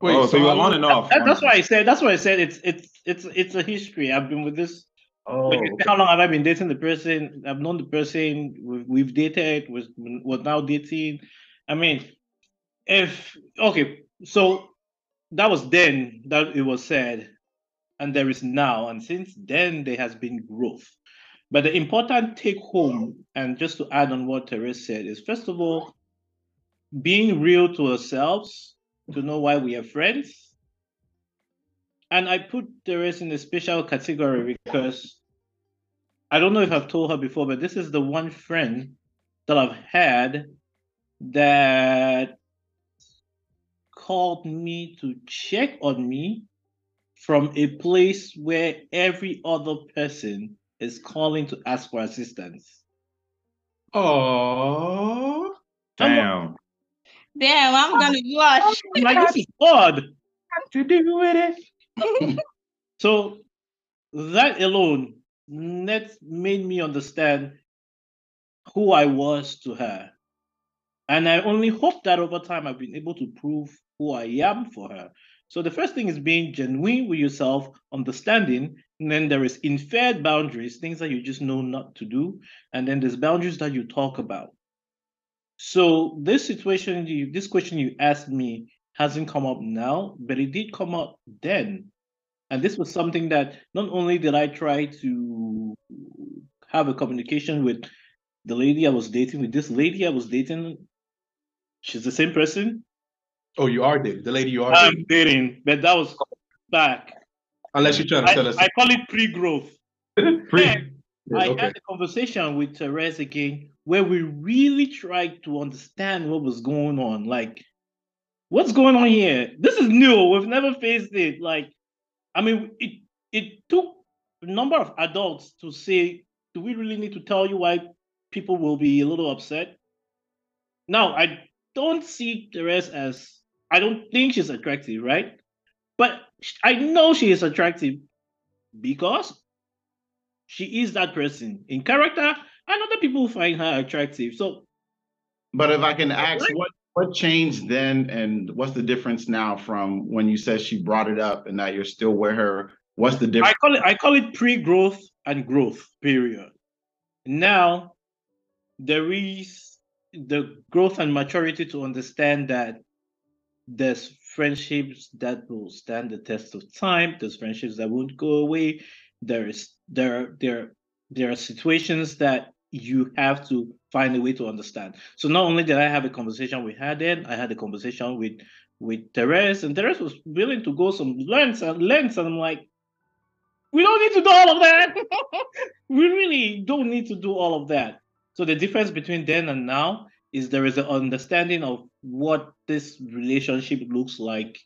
Wait, oh, so, you were how on and off. That- that's and why I said. That's why I said it's it's it's it's a history. I've been with this. Oh, When you how long have I been dating the person? I've known the person. We've, we've dated. Was was now dating. I mean, if okay, so that was then that it was said, and there is now, and since then there has been growth. But the important take home, and just to add on what Therese said, is first of all, being real to ourselves to know why we are friends. And I put Therese in a special category because I don't know if I've told her before, but this is the one friend that I've had that called me to check on me from a place where every other person is calling to ask for assistance. Oh. Damn. Damn, I'm gonna blush. I'm like, this is odd. To do with it. (laughs) So that alone that made me understand who I was to her. And I only hope that over time I've been able to prove who I am for her. So the first thing is being genuine with yourself, understanding, and then there is inferred boundaries, things that you just know not to do, and then there's boundaries that you talk about. So this situation, you, this question you asked me hasn't come up now, but it did come up then. And this was something that not only did I try to have a communication with the lady I was dating, with this lady I was dating, she's the same person Oh, you are dating. The lady you are I'm dating. dating, but that was back. Unless you're trying to I, tell us. I call it pre-growth. (laughs) Then Yeah, I okay. had a conversation with Therese again where we really tried to understand what was going on. Like, what's going on here? This is new. We've never faced it. Like, I mean, it it took a number of adults to say, do we really need to tell you why people will be a little upset? Now, I don't see Therese as I don't think she's attractive, right? But I know she is attractive because she is that person in character, and other people find her attractive. So But if I can ask, what what changed then, and what's the difference now from when you said she brought it up and that you're still with her? What's the difference? I call it I call it pre-growth and growth period. Now there is the growth and maturity to understand that there's friendships that will stand the test of time, there's friendships that won't go away. There is there there there are situations that you have to find a way to understand. So not only did I have a conversation with then, I had a conversation with with Therese, and Therese was willing to go some lengths and lengths, and I'm like, we don't need to do all of that. (laughs) we really don't need to do all of that. So the difference between then and now is there is an understanding of what this relationship looks like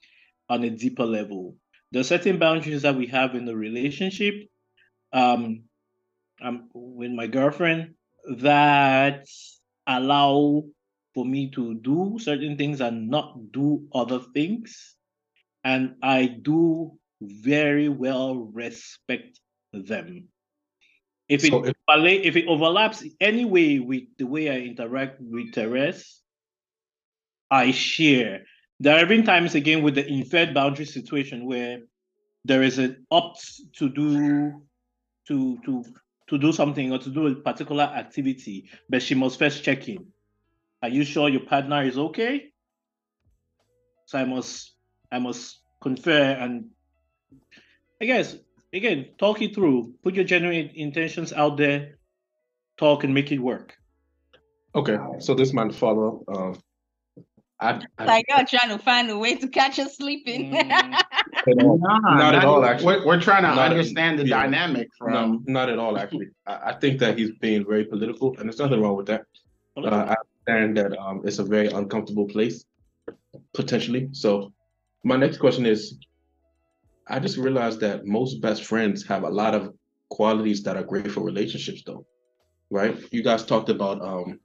on a deeper level. There are certain boundaries that we have in the relationship. Um, um with my girlfriend that allow for me to do certain things and not do other things. And I do very well respect them. If it So if- if it overlaps anyway with the way I interact with Therese, I share. There have been times again with the inferred boundary situation where there is an opt to do to to to do something or to do a particular activity, but she must first check in. Are you sure your partner is okay? So I must I must confer and I guess again talk it through. Put your genuine intentions out there, talk and make it work. Okay, so this might follow. Um, I, I Like you're trying to find a way to catch us sleeping. Mm. (laughs) at all- Nah, Not at all, We're, actually. we're trying to Not- understand the yeah. dynamic no, from. not at all. Actually, I, I think that he's being very political, and there's nothing wrong with that. Uh, I understand that um, it's a very uncomfortable place, potentially. So, my next question is: I just realized that most best friends have a lot of qualities that are great for relationships, though. Right? You guys talked about um,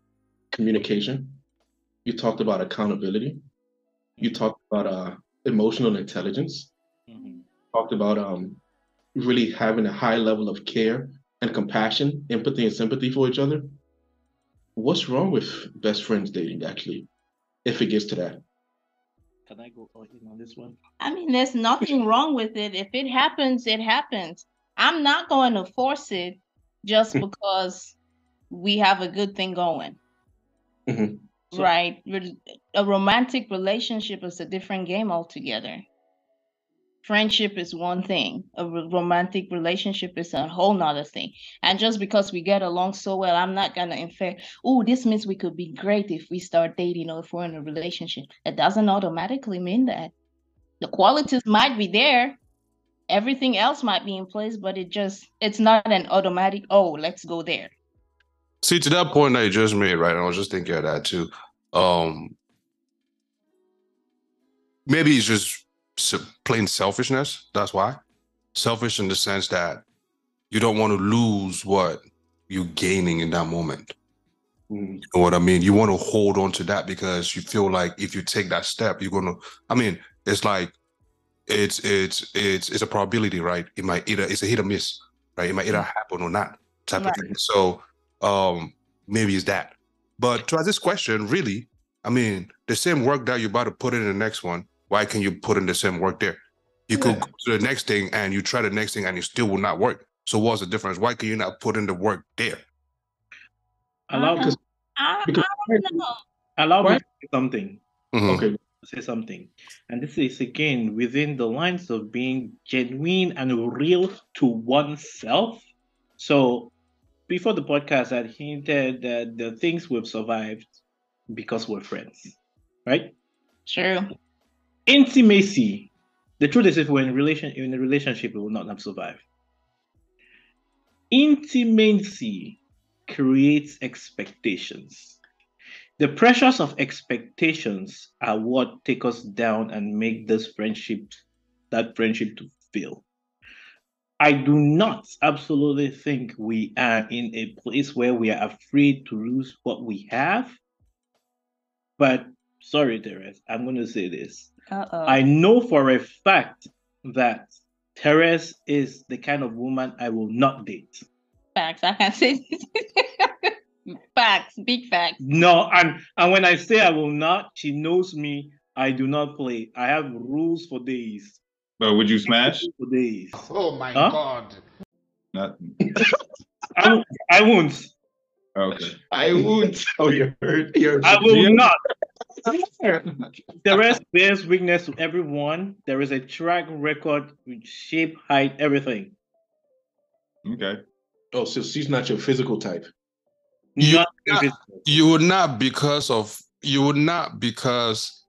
communication. You talked about accountability. You talked about uh, emotional intelligence. Mhm. Talked about um, really having a high level of care and compassion, empathy, and sympathy for each other what's wrong with best friends dating actually if it gets to that Can I go in on this one? I mean, there's nothing wrong with it. If it happens, it happens. I'm not going to force it just because we have a good thing going. Mhm. So- right? A romantic relationship is a different game altogether. Friendship is one thing. A romantic relationship is a whole nother thing. And just because we get along so well, I'm not gonna infer, oh, this means we could be great if we start dating or if we're in a relationship. It doesn't automatically mean that. The qualities might be there. Everything else might be in place, but it just it's not an automatic, oh, let's go there. See, to that point that you just made, right? I was just thinking of that too. Um, maybe it's just plain selfishness. That's why. Selfish in the sense that you don't want to lose what you're gaining in that moment. Mm, You know what I mean? You want to hold on to that because you feel like if you take that step, you're gonna. I mean, it's like it's it's it's it's a probability, right? It might either it's a hit or miss, right? It might either happen or not, type Right. of thing. So um maybe it's that. But to ask this question, really, I mean, the same work that you're about to put in the next one, why can you put in the same work there? You could Yeah. go to the next thing and you try the next thing and it still will not work. So what's the difference? Why can you not put in the work there? Allow. I, because I don't know. allow me to say something. Mhm. okay say something. And this is again within the lines of being genuine and real to oneself. So before the podcast, I hinted that the things we've survived because we're friends, right? True. Intimacy. The truth is, if we're in relation in a relationship, we will not have survived. Intimacy creates expectations. The pressures of expectations are what take us down and make this friendship, that friendship to fail. I do not absolutely think we are in a place where we are afraid to lose what we have. But sorry, Therese, I'm going to say this. Uh-oh. I know for a fact that Therese is the kind of woman I will not date. facts. I can say (laughs) facts, big facts. No, and and when I say I will not, she knows me. I do not play. I have rules for days. But would you smash? For days. Oh my Huh? god. Not I, won't- I won't. okay. I would. oh you're hurt you're I will Yeah. not. The rest bears weakness to everyone. There is a track record with shape, height, everything. Okay. oh so she's not your physical type You- Not Yeah. invisible. You would not because of you would not because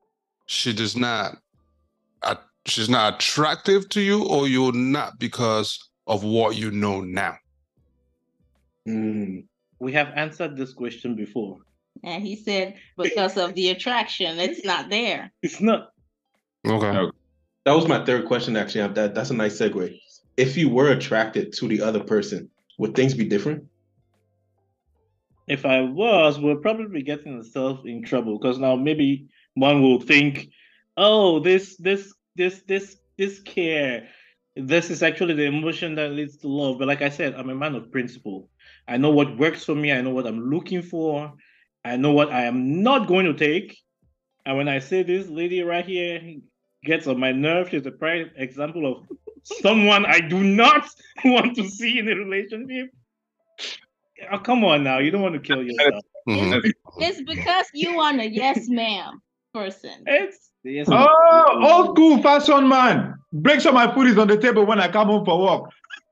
she does not uh, she's not attractive to you, or you're not because of what you know now? Mm. We have answered this question before. And he said because of the attraction, it's (laughs) not there. It's not. Okay. No. That was my third question. Actually, that that's a nice segue. If you were attracted to the other person, would things be different? If I was, we'll probably be getting ourselves in trouble because now maybe one will think, oh, this, this, this, this, this care, this is actually the emotion that leads to love. But like I said, I'm a man of principle. I know what works for me. I know what I'm looking for. I know what I am not going to take. And when I say this lady right here gets on my nerve, she's a prime example of someone I do not (laughs) want to see in a relationship. Oh, come on now. You don't want to kill yourself. Mhm. It's because you are a yes ma'am person. It's yes, Oh, old school fashion man. Make sure my food is on the table when I come home for work.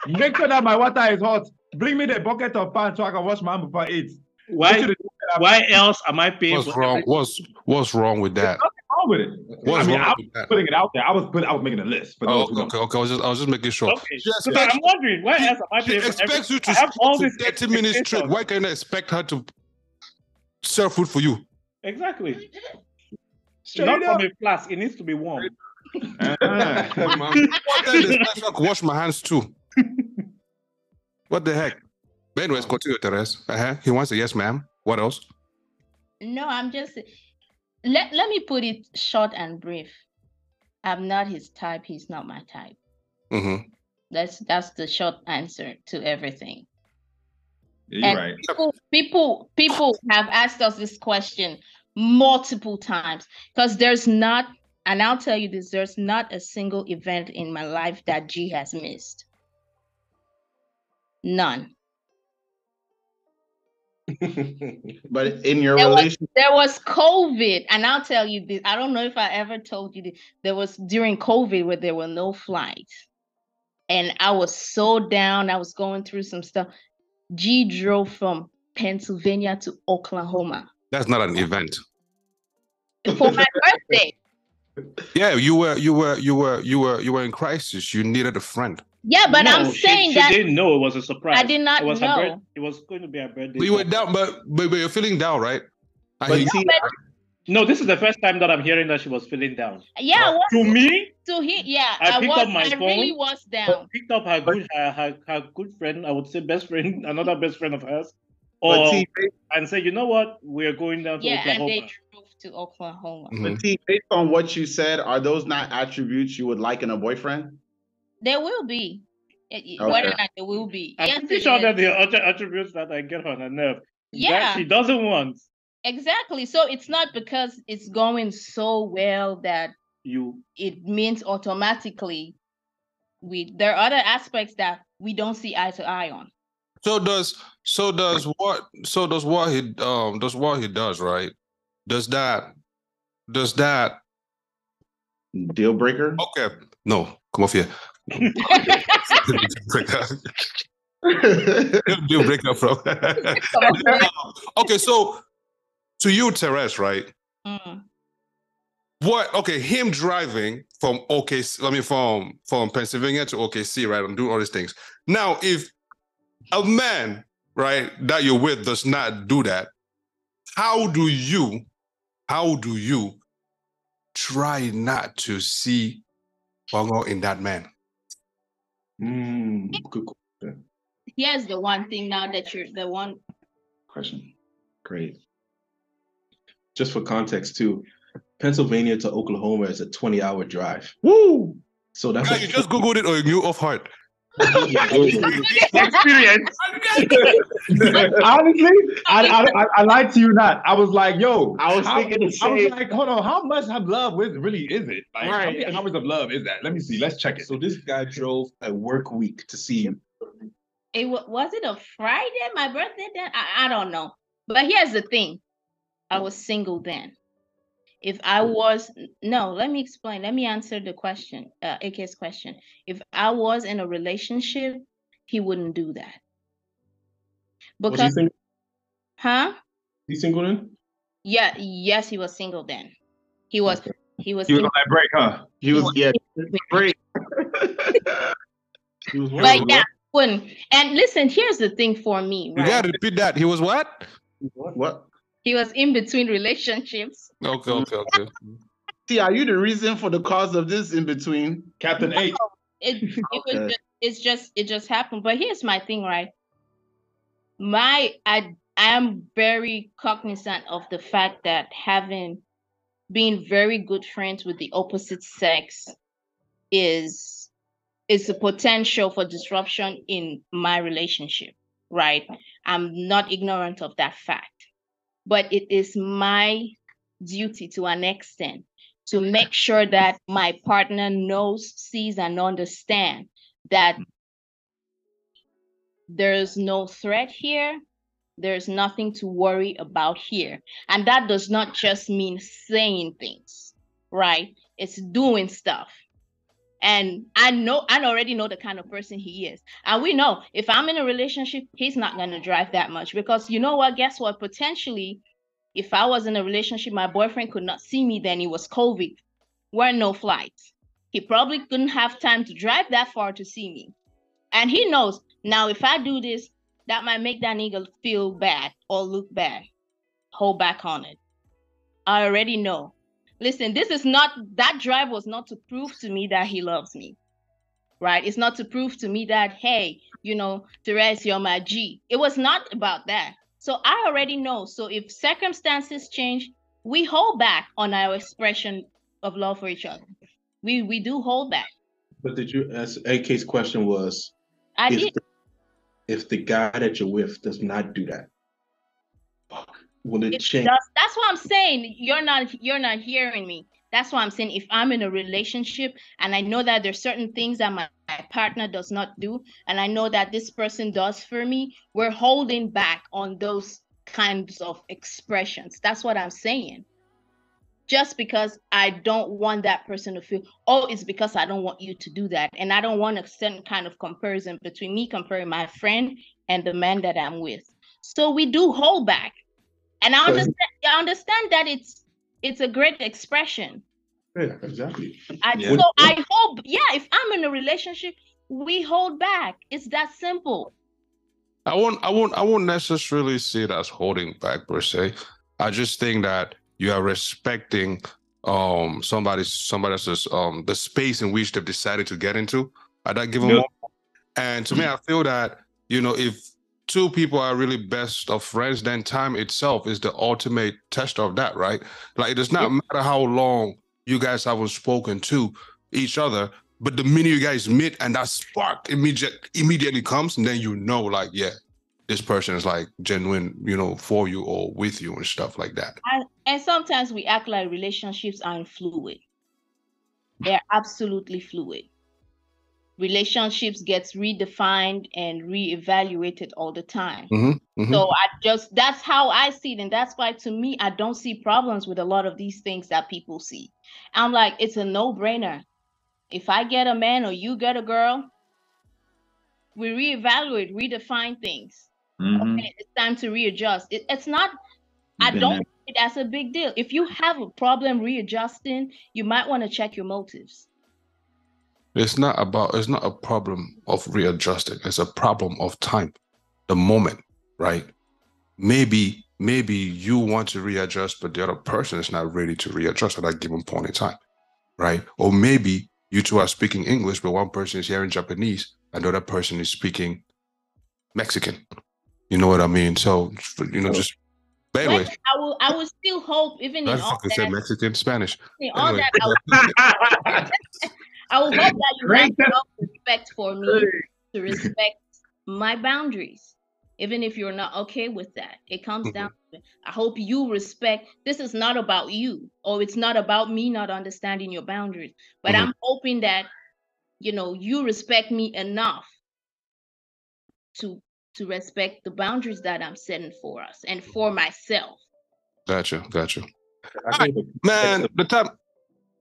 Make sure that my water is hot. Bring me the bucket of pan so I can wash my hand before I eat. why Make sure the- why else am I paying What's for wrong? What's what's wrong with that? wrong with it? What's I mean, wrong I with that? Putting it out there. I was put, I was making a list for Oh, those okay, okay. I was just I was just making sure. Okay. She So expects, I'm wondering why she- else am I paying for expects everything? you to have all this 30 minutes straight. expectations. Why can't I expect her to serve food for you? Exactly. Straight Not up. from a flask. It needs to be warm. What the hell? I can wash my hands too. (laughs) What the heck? But anyways, continue, Therese. Uh-huh. He wants a yes, ma'am. What else? No, I'm just let let me put it short and brief. I'm not his type, he's not my type. Mm-hmm. That's that's the short answer to everything. You're And right. people people people have asked us this question multiple times because there's not and I'll tell you this there's not a single event in my life that G has missed. None. (laughs) But in your There was- relationship, There was COVID, and I'll tell you this. I don't know if I ever told you this. There was during COVID where there were no flights. And I was so down. I was going through some stuff. G drove from Pennsylvania to Oklahoma That's not an event. For my (laughs) birthday. Yeah, you were you were you were you were you were in crisis. You needed a friend. Yeah, but I'm No, she- saying she, that didn't know it was a surprise. I did not it was her birth- know. it was going to be her birthday. But you were down, but but, but you're feeling down, right? I But hear- see, No, this is the first time that I'm hearing that she was feeling down. Yeah, I was To me, to him, yeah, I I, picked was up my I really phone, was I down. picked up her good her, her, her good friend, I would say best friend, (laughs) another best friend of hers, but or see, and say, you know what, we're going down to Yeah, and Oklahoma. They drove to Oklahoma. Mhm. but based on what you said, are those not attributes you would like in a boyfriend? There will be. It- it- Okay. Whether or not there will be. I'm yes, pretty sure is. that the other attributes that I get on her nerve Yeah. that she doesn't want Exactly. So it's not because it's going so well that you. it means automatically we there are other aspects that we don't see eye to eye on. So does so does what so does what he um does what he does right? Does that does that Deal breaker? okay? No, come off here. Deal breaker, bro. (laughs) okay, so to you, Therese, right? Mm. What? Okay, him driving from OKC, I mean from from Pennsylvania to OKC, right, and doing all these things. Now, if a man, right, that you're with does not do that, how do you, how do you try not to see Nkongho in that man? mm, good Here's the one thing now that you're the one Question. Great. Just for context, too, Pennsylvania to Oklahoma is a 20 hour drive. Woo! So that's Yeah, a- you just googled it or you knew off heart. Experience. (laughs) Honestly, I, I, I, I lied to you not. I was like, yo, I was how- thinking the same. I was like, hold on, how much of love with really is it? Like, how Right. many hours of love is that? Let me see. Let's check it. so this guy drove a work week to see you. it wa- was it a Friday, my birthday then? I, I don't know. But here's the thing. I was single then. If I was no, let me explain. Let me answer the question, uh AK's question. If I was in a relationship, he wouldn't do that. Was he Because single? huh? He single then? Yeah, yes, he was single then. He was he was He was on that break, huh? He was, yeah, great. (laughs) He was But wondering yeah, wouldn't. And listen, here's the thing for me, You gotta repeat that. He was what? what? What? He was in between relationships. Okay, okay, okay. See, are you the reason for the cause of this in between? Captain H. It it was (laughs) Okay. just, it's just it just happened. But here's my thing, right? My I I am very cognizant of the fact that having being very good friends with the opposite sex is is a potential for disruption in my relationship, right? I'm not ignorant of that fact. But it is my duty to an extent to make sure that my partner knows, sees, and understand that there's no threat here. There's nothing to worry about here. And that does not just mean saying things, right? It's doing stuff. And I know, I already know the kind of person he is. And we know if I'm in a relationship, he's not going to drive that much because you know what? Guess what? Potentially, if I was in a relationship, my boyfriend could not see me, then it was COVID. Were no flights. He probably couldn't have time to drive that far to see me. And he knows now if I do this, that might make that nigga feel bad or look bad. Hold back on it. I already know. Listen, this is not that drive was not to prove to me that he loves me. Right? It's not to prove to me that, hey, you know, Therese, you're my G. It was not about that. So I already know. So if circumstances change, we hold back on our expression of love for each other. We we do hold back. But did you? As AK's question was, I if did. the, if the guy that you're with does not do that, will it It change? does. That's what I'm saying. You're not you're not hearing me. That's why I'm saying if I'm in a relationship and I know that there's certain things that my, my partner does not do, and I know that this person does for me, we're holding back on those kinds of expressions. That's what I'm saying. Just because I don't want that person to feel, oh, it's because I don't want you to do that. And I don't want a certain kind of comparison between me comparing my friend and the man that I'm with. So we do hold back. And I understand I understand that it's it's a great expression. Yeah, exactly. I, Yeah. So I hope, yeah, if I'm in a relationship, we hold back. It's that simple. I won't I won't I won't necessarily see it as holding back per se. I just think that you are respecting um somebody's somebody else's um the space in which they've decided to get into at that given Yeah. moment. And to me, I feel that you know if two people are really best of friends, then time itself is the ultimate test of that, right? Like it does not matter how long you guys haven't spoken to each other, but the minute you guys meet and that spark immediate immediately comes, and then you know, like, yeah, this person is like genuine, you know, for you or with you and stuff like that. And, and sometimes we act like relationships aren't fluid. They're absolutely fluid. Relationships gets redefined and reevaluated all the time. Mhm, mhm. So I just that's how I see it. And that's why to me, I don't see problems with a lot of these things that people see. I'm like, it's a no-brainer. If I get a man or you get a girl, we reevaluate, redefine things. Mhm. Okay, it's time to readjust. It, it's not, I don't there. see it as a big deal. If you have a problem readjusting, you might want to check your motives. It's not about it's not a problem of readjusting. It's a problem of time, the moment, right? Maybe maybe you want to readjust, but the other person is not ready to readjust at that given point in time, right? Or maybe you two are speaking English, but one person is hearing Japanese, and the other person is speaking Mexican. You know what I mean? So you know, just. But But anyway, I will, I will still hope, even I in all fucking said that, Mexican Spanish. in all Anyway, that, (laughs) I will, I will hope that you have enough respect for me to respect my boundaries, even if you're not okay with that. It comes Mhm. down to it. I hope you respect this is not about you, or it's not about me not understanding your boundaries. But Mhm. I'm hoping that you know you respect me enough to to respect the boundaries that I'm setting for us and for myself. Gotcha, gotcha. I think the Man, the time.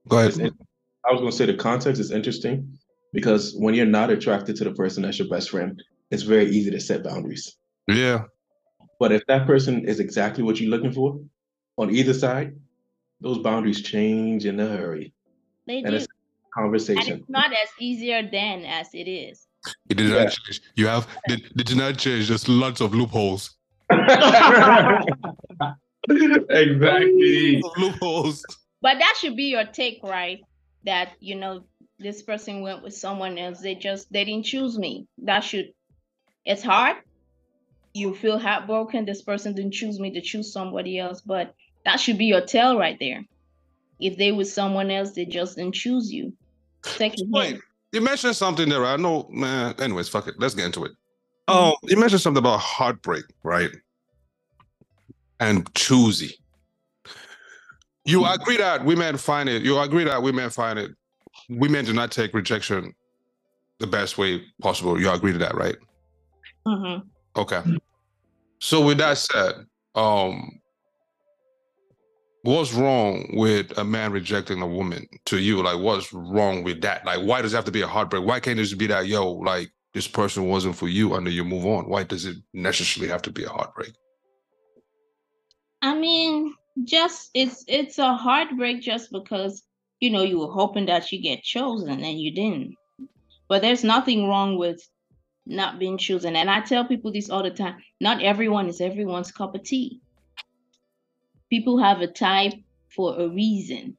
Go ahead. Is in- I was going to say the context is interesting because when you're not attracted to the person that's your best friend, it's very easy to set boundaries. Yeah, But if that person is exactly what you're looking for on either side, those boundaries change in a hurry. They And do. it's And conversation. it's not as easier then as it is. You did Yeah. not change. You have did, did you not change? There's lots of loopholes. (laughs) exactly. Loopholes. But that should be your take, right? That you know this person went with someone else. They just they didn't choose me. That should. It's hard. You feel heartbroken. This person didn't choose me to choose somebody else. But that should be your tell right there. If they with someone else, they just didn't choose you. Second Wait, hand. you mentioned something there. I know, man. Anyways, fuck it. Let's get into it. Oh, you mentioned something about heartbreak, right? And choosy. You agree that women find it. You agree that women find it. Women do not take rejection the best way possible. You agree to that, right? Mhm. Okay. So with that said, um, what's wrong with a man rejecting a woman to you? Like, what's wrong with that? Like, why does it have to be a heartbreak? Why can't it just be that, yo, like this person wasn't for you and then you move on? Why does it necessarily have to be a heartbreak? I mean, just it's it's a heartbreak just because you know you were hoping that you get chosen and you didn't. But there's nothing wrong with not being chosen. And I tell people this all the time. Not everyone is everyone's cup of tea. People have a type for a reason,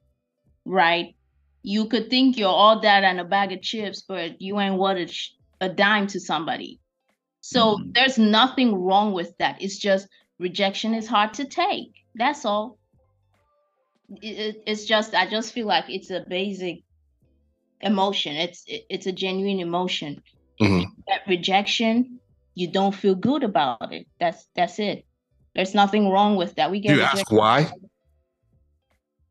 right? You could think you're all that and a bag of chips, but you ain't worth a, sh- a dime to somebody. So Mhm. there's nothing wrong with that. It's just rejection is hard to take. That's all. It- it- it's just I just feel like it's a basic emotion. It's it- it's a genuine emotion. Mhm. That rejection, you don't feel good about it. That's that's it. There's nothing wrong with that. We Do get you ask why?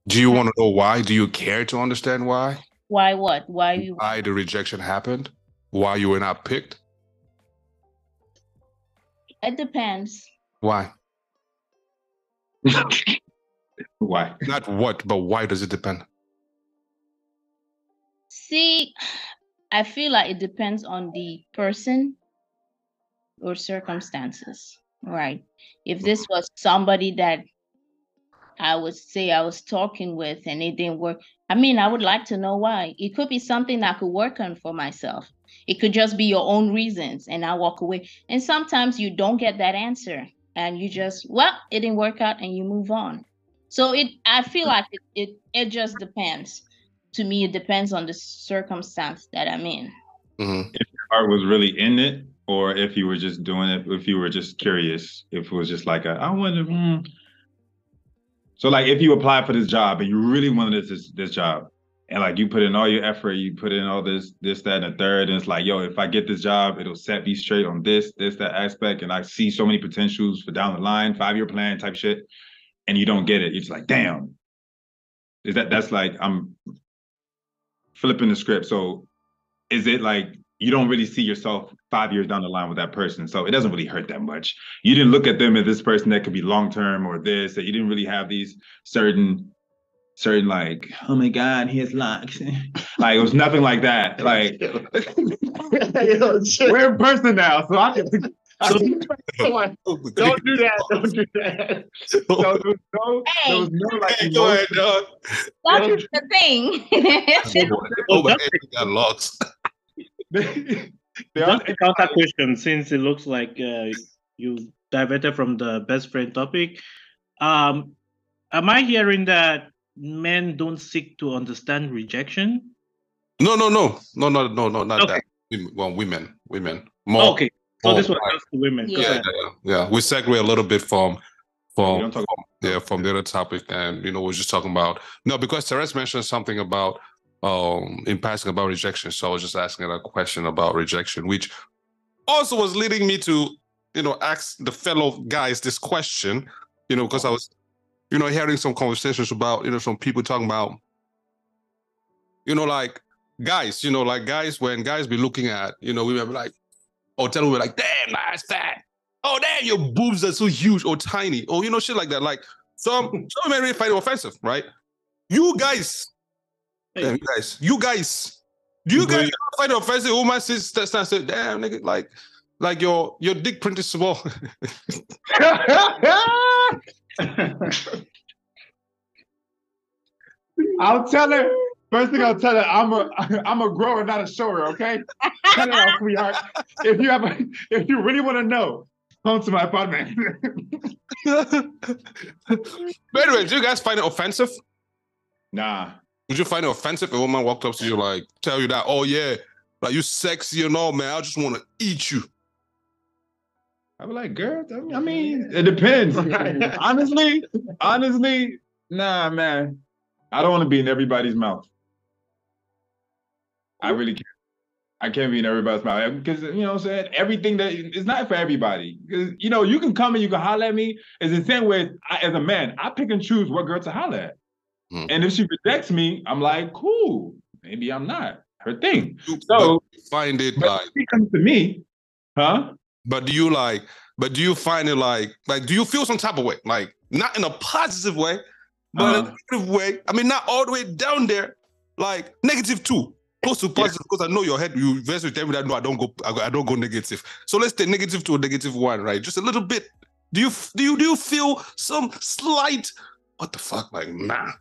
Do you want to know why? Do you care to understand why? Why what? Why you Why the rejection happened? Why you were not picked? it depends. Why? Why? Not what, but why does it depend? See, I feel like it depends on the person or circumstances, right? If mm. this was somebody that I would say I was talking with and it didn't work, I mean, I would like to know why. It could be something I could work on for myself. It could just be your own reasons and I walk away. And sometimes you don't get that answer and you just, well, it didn't work out and you move on. So it I feel like it it, it just depends to me it depends on the circumstance that i'm in Mhm. If your heart was really in it, or if you were just doing it, if you were just curious, if it was just like a, I wonder. Hmm. So like, if you apply for this job and you really wanted this this job, and like you put in all your effort, you put in all this this that and the third, and it's like, yo, if I get this job, it'll set me straight on this this that aspect, and I see so many potentials for down the line, five year plan type shit, and you don't get it, it's like, damn. Is that that's like I'm flipping the script. So is it like you don't really see yourself five years down the line with that person? So it doesn't really hurt that much. You didn't look at them as this person that could be long term or this, that you didn't really have these certain certain like, oh my God, he has locks. (laughs) like it was nothing like that. (laughs) Like (laughs) we're in person now, so I can Don't do that. Don't do that. so there was no, there was no like Hey, go ahead, dog. that's the thing Oh, my head got lost. Just a counter question, since it looks like uh, you diverted from the best friend topic. Um, am I hearing that men don't seek to understand rejection? No, no, no, no, no, no, no, not Okay. that. Women- Well, women, women. More. Okay, so this more was just to women. Yeah, yeah, yeah, yeah. We segue a little bit from We from yeah from the other topic, and you know we're just talking about no because Therese mentioned something about um in passing about rejection, so I was just asking her a question about rejection, which also was leading me to you know ask the fellow guys this question, you know because I was you know hearing some conversations about you know some people talking about you know like guys, you know like guys when guys be looking at you know we were like or tell them we're like damn that's fat. Oh damn your boobs are so huge or tiny or you know shit like that. Like some (laughs) some men really find it offensive right? You guys Hey. damn, you guys you guys do you guys find it offensive. Woman says stand and say damn nigga like like your your dick print is small (laughs) I'll tell her. First thing I'll tell her, I'm a (laughs) I'm a grower, not a shower. Okay, cut it off, sweetheart. If you have a, if you really want to know, come to my apartment. By the way, do you guys find it offensive? nah, Would you find it offensive if a woman walked up to you like tell you that, oh yeah, like you sexy and all, man, I just want to eat you. I be like, girl. I mean- it depends. (laughs) honestly, honestly, nah, man. I don't want to be in everybody's mouth. I really can't. I can't be in everybody's mouth because you know what I'm saying. Everything that it's not for everybody. Because you know you can come and you can holler at me. It's the same way I, as a man. I pick and choose what girl to holler at. Hmm. And if she rejects me, I'm like, cool. Maybe I'm not her thing. So, but find it but like if she comes to me, huh? But do you like? But do you find it like? Like, do you feel some type of way? Like, not in a positive way, but in Uh-huh. a negative way. I mean, not all the way down there. Like negative two, close to positive. Because I know your head. You versus tell me that no, I don't go. I, go- I don't go negative. So let's take negative to a negative one, right? Just a little bit. Do you do you do you feel some slight? What the fuck? Like, nah.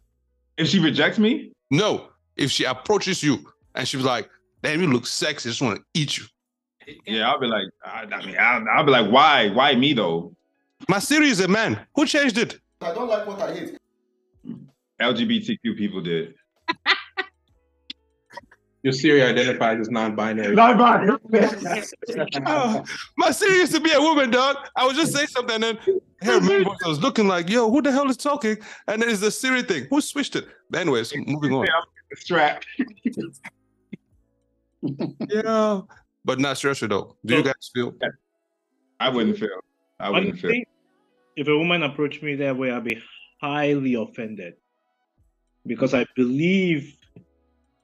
If she rejects me, No. If she approaches you and she was like, "Damn, you look sexy. I just want to eat you." Yeah, I'll be like, I, I mean, I'll, I'll be like, why, why me though? My Siri is a man. Who changed it? I don't like what I hate. LGBTQ people did. (laughs) Your Siri identifies as non-binary. (laughs) Oh, my Siri used to be a woman, dog. I was just saying something, and then her man I was looking like, "Yo, who the hell is talking?" And then it's the Siri thing. Who switched it? But anyways, moving on. Strap. (laughs) Yeah, but not seriously though. Do you guys feel? I wouldn't feel. I wouldn't feel. If a woman approached me that way, I'd be highly offended because I believe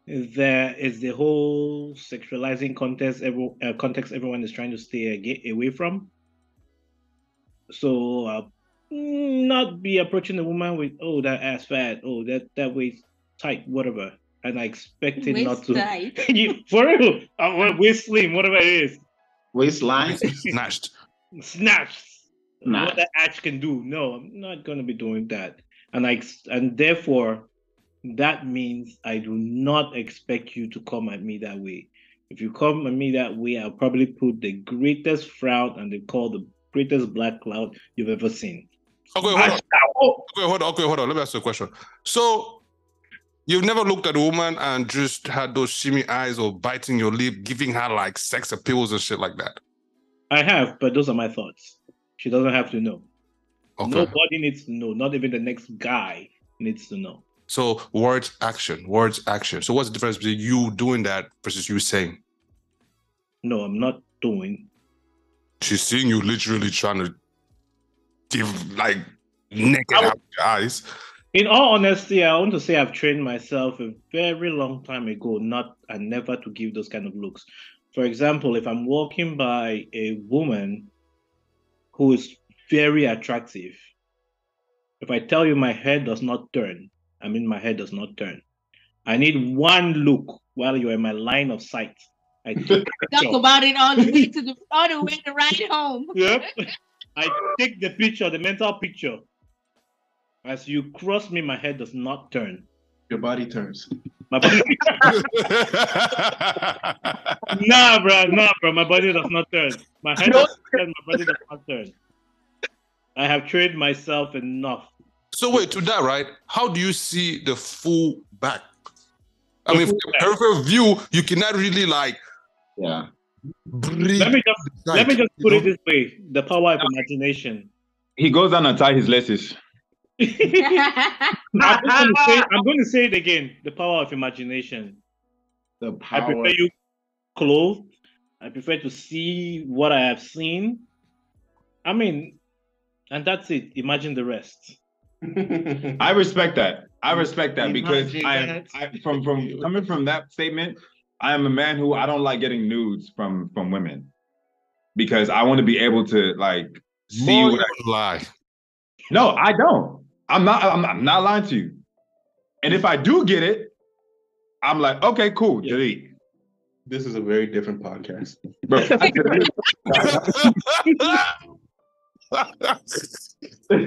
there is the whole sexualizing context, every, uh, context everyone is trying to stay ag- away from. So, uh, mm, not be approaching the woman with, oh, that ass fat, oh, that that waist tight, whatever, and I expect it not to. (laughs) You- For real, uh, waist slim, whatever it is Waistline. (laughs) Snatched. snatched. Nah. What the act can do. No, I'm not gonna be doing that. And I and therefore that means I do not expect you to come at me that way. If you come at me that way, I'll probably put the greatest frown and they call the greatest black cloud you've ever seen. Okay, hold on. Okay, hold on. Okay, hold on. Let me ask you a question. So, you've never looked at a woman and just had those shimmy eyes or biting your lip, giving her like sex appeals and shit like that. I have, but those are my thoughts. She doesn't have to know. Okay. Nobody needs to know. Not even the next guy needs to know. So words, action, words, action. So what's the difference between you doing that versus you saying? No, I'm not doing. She's seeing you literally trying to give like naked would- eyes. In all honesty, I want to say I've trained myself a very long time ago, not and never to give those kind of looks. For example, if I'm walking by a woman who is very attractive, if I tell you my head does not turn, I mean my head does not turn. I need one look while you're in my line of sight. I (laughs) take Talk about it all the way to the all the (laughs) way to ride home. Yep. I take the picture, the mental picture. As you cross me, my head does not turn. Your body turns. My body (laughs) (laughs) nah, bro, nah, bro. My body does not turn. My head does not turn. My body does not turn. I have trained myself enough. so wait, to that, right? How do you see the full back? I The mean, full from back. peripheral view, you cannot really like Yeah. breathe. Let me just let me like, just you put know? it this way: the power of imagination. He goes down and tie his laces. (laughs) I'm, gonna (laughs) say, I'm going to say it again: the power of imagination. The power. I prefer you clothed. I prefer to see what I have seen. I mean, and that's it. Imagine the rest. I respect that. I respect that because I, that. I from from (laughs) coming from that statement, I am a man who I don't like getting nudes from from women because I want to be able to like see More what I, you lie. No, I don't. I'm not I'm, I'm not lying to you. And if I do get it, I'm like, okay, cool, Yeah. delete. This is a very different podcast. Bro, (laughs)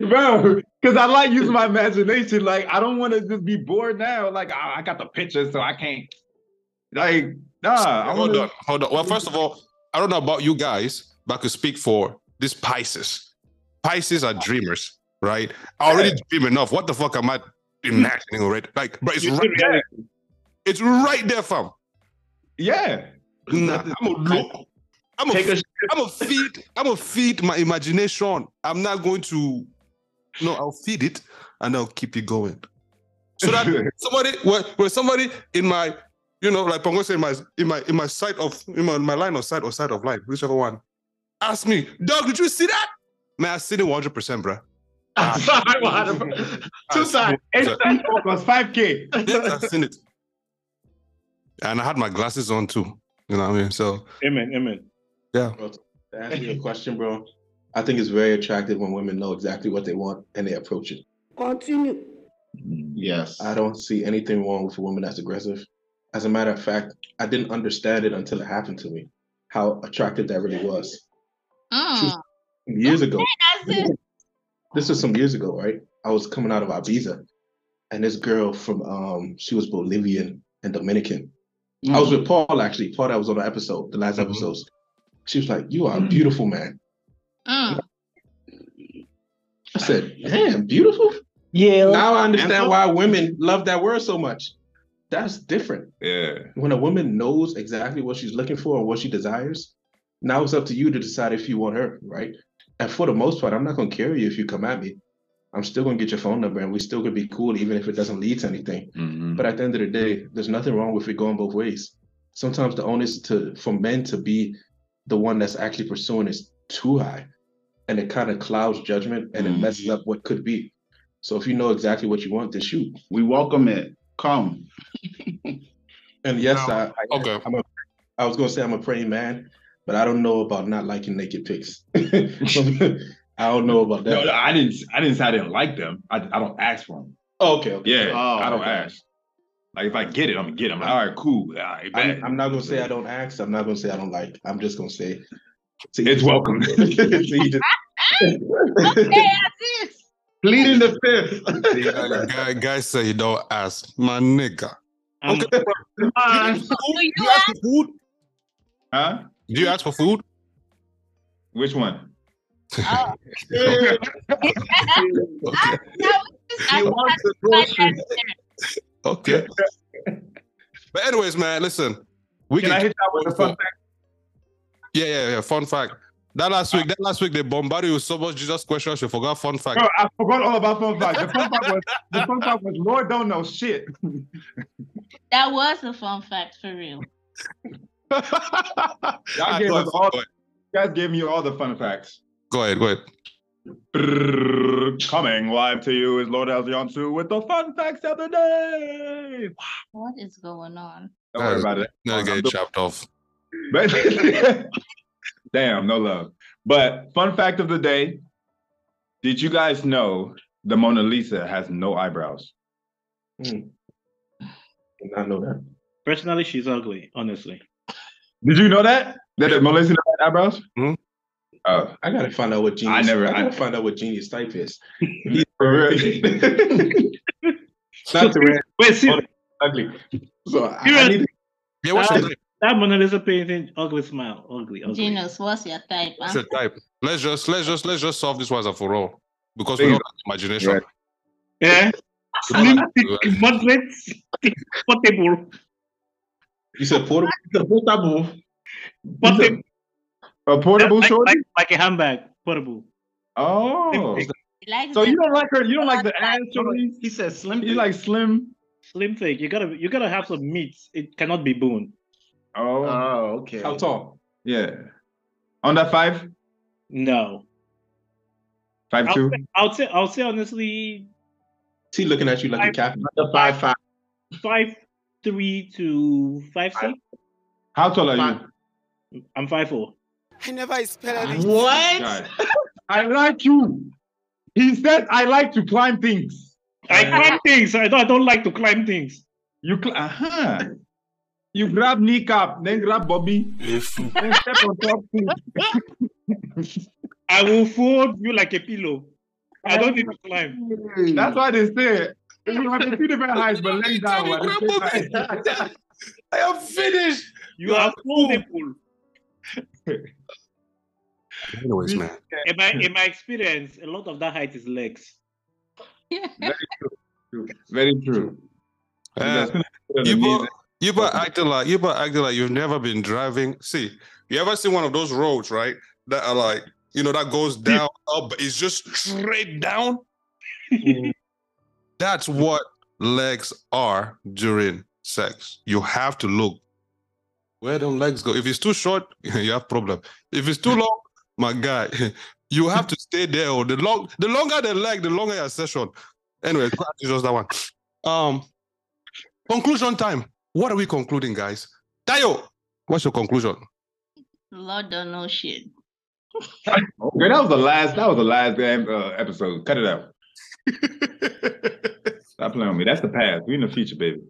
bro. Because I like using my imagination. Like I don't want to just be bored now. Like I, I got the picture, so I can't. Like nah. I hold wanna- on, hold on. Well, first of all, I don't know about you guys, but I could speak for this Pisces. Pisces are dreamers, right? I already dream enough. What the fuck am I imagining already? Like, but it's You right there. It's right there, fam. Yeah. Nah, I'm a look. I'm a I'm a feed. I'm a feed my imagination. I'm not going to. No, I'll feed it and I'll keep it going. So that (laughs) somebody, when, when somebody in my, you know, like Nkongho said, in my in my in my sight of in my, my line of sight or side of line, whichever one, ask me, dog, did you see that? Man, I seen it 100, percent bro. Sorry, what? Two times. HP was 5K. Yeah, I seen it, and I had my glasses on too. You know what I mean? So Amen. Amen. yeah, To answer your question, bro, I think it's very attractive when women know exactly what they want and they approach it. Continue. Yes. I don't see anything wrong with a woman that's aggressive. As a matter of fact, I didn't understand it until it happened to me, how attractive that really was. Mm, Years ago, that's it. This was some years ago, right? I was coming out of Ibiza, and this girl from um, she was Bolivian and Dominican. I was with Paul actually. Paul that was on the episode, the last Mhm. episodes. She was like, "You are a beautiful man." Mm. I said, "Damn, beautiful." Yeah. Now I understand why women love that word so much. That's different. Yeah. When a woman knows exactly what she's looking for and what she desires, now it's up to you to decide if you want her, right? And for the most part, I'm not gonna carry you if you come at me. I'm still gonna get your phone number and we still gonna be cool even if it doesn't lead to anything. Mhm. But at the end of the day, there's nothing wrong with it going both ways. Sometimes the onus to for men to be the one that's actually pursuing is too high. And it kind of clouds judgment and it messes up what could be. So if you know exactly what you want, then shoot. We welcome it. Come. And yes, I, I okay. I'm a I was gonna say I'm a praying man, but I don't know about not liking naked pics. (laughs) I don't know about that. No, no, I didn't. I didn't say I didn't like them. I, I don't ask for them. Oh, okay, okay. Yeah, Oh, I don't okay. ask. Like if I get it, I'm gonna get them. All right, cool. All right, bet. I'm, I'm not gonna say I don't ask. I'm not gonna say I don't like. I'm just gonna say It's welcome. (laughs) See, just- Okay, that's it. Pleading the fifth. Guy, guys say you don't ask, my nigga. Um, Okay, Man. Do you you ask for food? Huh? Do you ask for food? Which one? Oh. (laughs) Okay. No, He wants. Okay. but anyways, man, listen. We Can I hit that with a fun fact? Yeah, yeah, yeah. Fun fact. That last week, that last week they bombarded you with so much Jesus questions. You forgot fun fact. Bro, I forgot all about fun fact. The fun fact was the fun fact was Lord don't know shit. that was a fun fact for real. (laughs) Y'all gave us all, you guys gave me all the fun facts. go ahead, go ahead. Brrr, Coming live to you is Lord Alziansu with the fun facts of the day. What is going on? Don't worry about it. Now I'm get chopped off. But (laughs) damn, no love. But fun fact of the day: Did you guys know the Mona Lisa has no eyebrows? Hmm. Did not know that. personally, she's ugly. Honestly. Did you know that that the Mona Lisa doesn't have eyebrows? Mhm. Oh, I gotta find out what genius. I never- I gotta I- find out what genius type is. (laughs) for real? (laughs) Not to rant, Wait, see, ugly. So I, I know- need. Yeah, what's your Uh, type? that Mona Lisa painting, ugly smile, ugly, ugly. Genius, what's your type? What's your type? Let's just let's just let's just solve this once and for all. Because we don't have imagination. Right. Yeah, We don't slim, have- thick, moderate, thick, portable, You said portable. portable. portable, A portable like, shorty? like, like a handbag, portable. Oh, Thick, so you don't like her? You don't like the ass shorty? He said slim. You like slim? slim thick. You gotta, you gotta have some meat. It cannot be bone. Oh, Oh, okay. How tall? yeah. Under five, No, five I'll two. say, I'll say, I'll say honestly, Is he looking at you like a I- captain? Under five five. five three to five six. How tall are Five. you? I'm five four. I never expected it. What? God. I like you. He said I like to climb things. I climb things. I don't, I don't like to climb things. You cl- uh-huh. You grab kneecap, then grab Bobby, then step on top. I will fold you like a pillow. I don't need to climb. That's why they say you have two different heights, but laying down. at the same time. I am finished. You are full (laughs) nipple. Anyways, man. In my in my experience, a lot of that height is legs. Very true. Uh, you but you but acting like you but acting like you've never been driving. See, you ever seen one of those roads, right? That are like, you know, that goes down up, but it's just straight down. (laughs) That's what legs are during sex. You have to look where them legs go. If it's too short, (laughs) you have problem. If it's too (laughs) long, my guy, (laughs) you have to stay there. Or the long, the longer the leg, the longer your session. Anyway, it's just that one. Um, conclusion time. What are we concluding, guys? Tayo, what's your conclusion? Lord don't know shit. Okay, that was the last. That was the last damn uh, episode. Cut it out. (laughs) Stop playing with me. That's the past. We in the future, baby.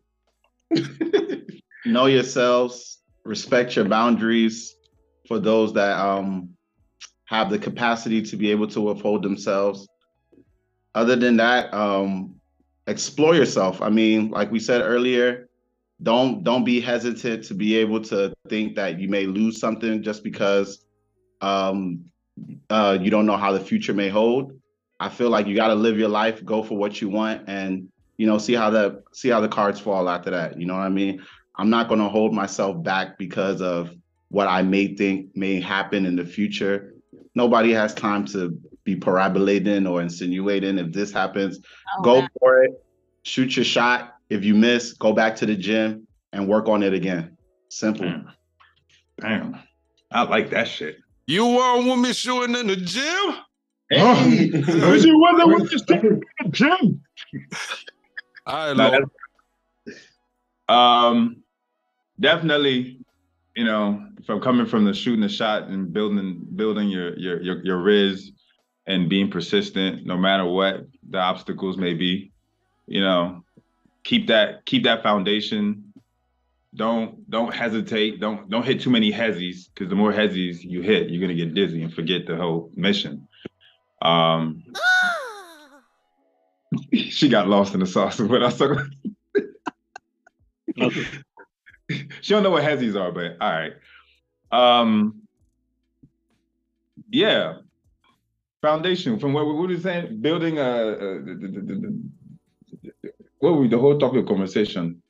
(laughs) know yourselves, respect your boundaries for those that um have the capacity to be able to uphold themselves. Other than that, um explore yourself. I mean, like we said earlier, don't don't be hesitant to be able to think that you may lose something just because um uh you don't know how the future may hold. I feel like you got to live your life, go for what you want and you know, see how the see how the cards fall after that. You know what I mean? I'm not going to hold myself back because of what I may think may happen in the future. Nobody has time to be parabolating or insinuating. If this happens, Oh, go wow. for it. Shoot your shot. If you miss, go back to the gym and work on it again. Simple. Damn. Damn. I like that shit. You want women shooting in the gym? Hey. Wish you wasn't with the gym. I No, love Um, definitely, you know, from coming from the shooting the shot and building building your your your your riz and being persistent no matter what the obstacles may be, you know, keep that keep that foundation. Don't don't hesitate. Don't don't hit too many hezzies because the more hezzies you hit, you're gonna get dizzy and forget the whole mission. Um, (laughs) she got lost in the sauce of what I was talking about. She don't know what hezzies are, but all right. Um, yeah, foundation from what what were saying? Building a, a the, the, the, the, what were we, the whole topic of conversation?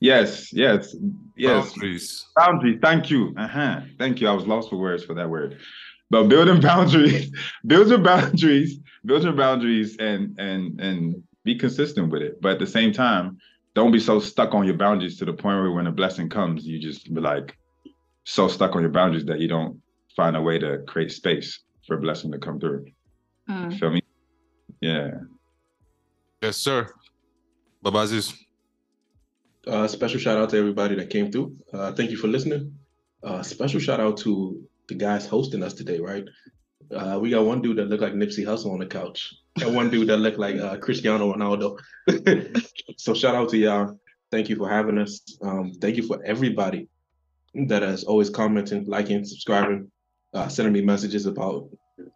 Yes, yes, yes. boundaries. Boundaries. Thank you. Uh-huh. Thank you. I was lost for words for that word. But building boundaries, (laughs) build your boundaries, build your boundaries and and and be consistent with it. But at the same time, don't be so stuck on your boundaries to the point where when a blessing comes, you just be like so stuck on your boundaries that you don't find a way to create space for a blessing to come through. Mm. Feel me? Yeah. Yes, sir. Babazis. Uh, special shout out to everybody that came through. Uh, thank you for listening. Uh, special shout out to the guys hosting us today, right? Uh, we got one dude that looked like Nipsey Hussle on the couch, and one dude that looked like uh, Cristiano Ronaldo. (laughs) so shout out to y'all. Thank you for having us. Um, thank you for everybody that is always commenting, liking, subscribing, uh, sending me messages about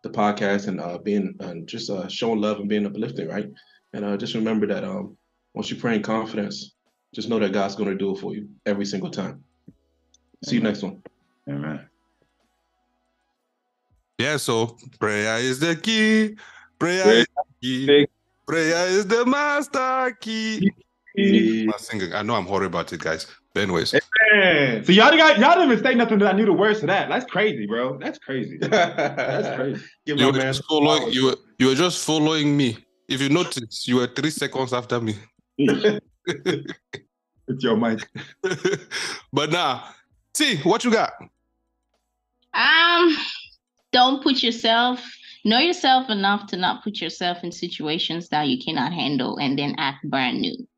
the podcast and uh, being and just uh, showing love and being uplifting, right? And uh, just remember that um, once you pray in confidence, just know that God's going to do it for you every single time. See you next one. Amen. Yeah, so prayer is the key. Prayer Prayer is the key. Big- Prayer is the master key. Yeah. I'm singing. I know I'm horrible at it, guys. But anyways, Man. So y'all got y'all didn't even say nothing that I knew the words to that. That's crazy, bro. That's crazy. (laughs) That's crazy. Give you my were man just following. You were you were just following me. If you notice, you were three seconds after me. (laughs) It's your mic. (laughs) but now, see what you got. Um, don't put yourself, know yourself enough to not put yourself in situations that you cannot handle and then act brand new.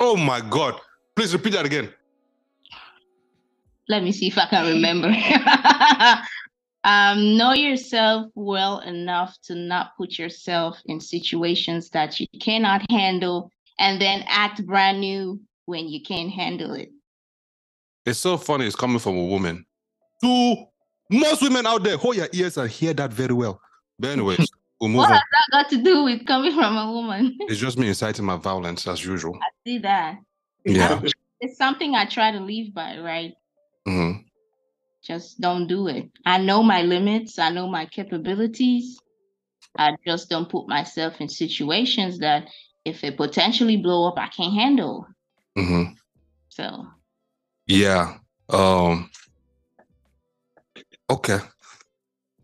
Oh my God! Please repeat that again. Let me see if I can remember. (laughs) um, know yourself well enough to not put yourself in situations that you cannot handle and then act brand new when you can't handle it. It's so funny. It's coming from a woman. To most women out there, hold your ears and hear that very well. But anyways, (laughs) We'll move What on. has that got to do with coming from a woman? (laughs) It's just me inciting my violence as usual. I see that. Yeah. It's something I try to live by, right? Mm-hmm. Just don't do it. I know my limits, I know my capabilities. I just don't put myself in situations that if it potentially blow up, I can't handle. Mm-hmm. So Yeah. Um okay.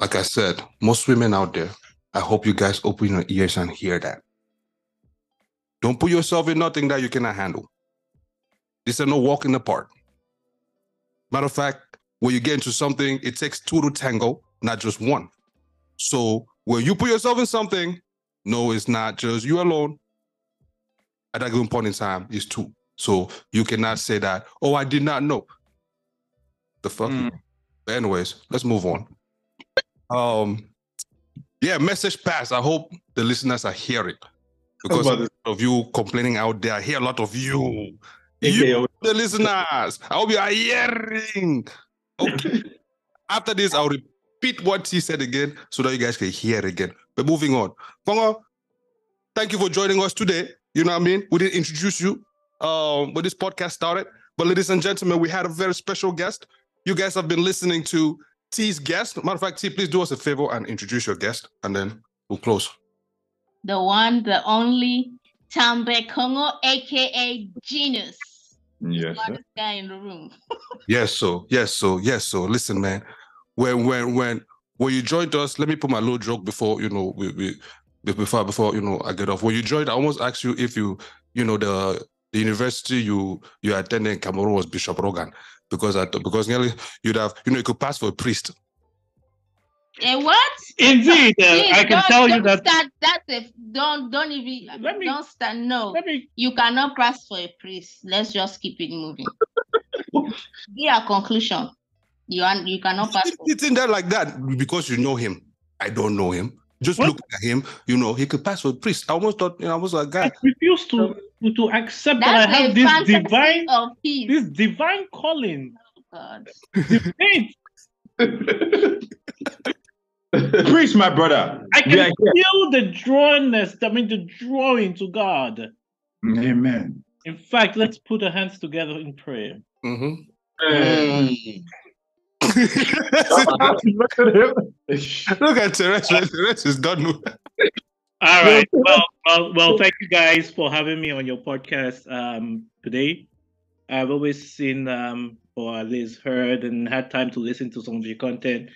Like I said, most women out there, I hope you guys open your ears and hear that. Don't put yourself in nothing that you cannot handle. This is no walk in the park. Matter of fact, when you get into something, it takes two to tango, not just one. So when you put yourself in something, no, it's not just you alone. At that given point in time, it's two. So you cannot say that, oh, I did not know. The fuck? you Mm. But anyways, let's move on. Um, yeah, message passed. I hope the listeners are hearing because a lot of you complaining out there. I hear a lot of you. You, the listeners. I hope you are hearing. Okay. (laughs) After this, I'll repeat what he said again so that you guys can hear it again. But moving on. Pongo, thank you for joining us today. You know what I mean? We didn't introduce you um, when this podcast started. But ladies and gentlemen, we had a very special guest. You guys have been listening to T's guest. Matter of fact, T, please do us a favor and introduce your guest, and then we'll close. the one, the only Tambe Nkongho, aka Genius. Yes. sir. Guy in the room. (laughs) Yes, so yes, so yes, so listen, man. When when when when you joined us, let me put my little joke before you know we, we before before you know I get off. When you joined, I almost asked you if you you know the the university you you attended in Cameroon was Bishop Rogan because I because nearly you'd have you know you could pass for a priest. And what? Indeed, uh, Please, I can don't- tell you don't that. Start, that's if don't don't even Let me- don't start. No, Let me you cannot pass for a priest. Let's just keep it moving. (laughs) Be a conclusion. You are, you cannot pass. For, It's in there like that because you know him. I don't know him. Just What? look at him, you know, he could pass for a priest. I almost thought, you know, I was like, I guy, refuse to to, to accept that I have this divine of this divine calling. God. (laughs) Preach, my brother. I can are here. feel the drawnness. I mean, the drawing to God. Amen. In fact, let's put our hands together in prayer. mm-hmm. Mm. (laughs) (laughs) look at Therese. Therese is done. All (laughs) right. Well, well, well. Thank you guys for having me on your podcast um, today. I've always seen, um, or at least heard, and had time to listen to some of your content.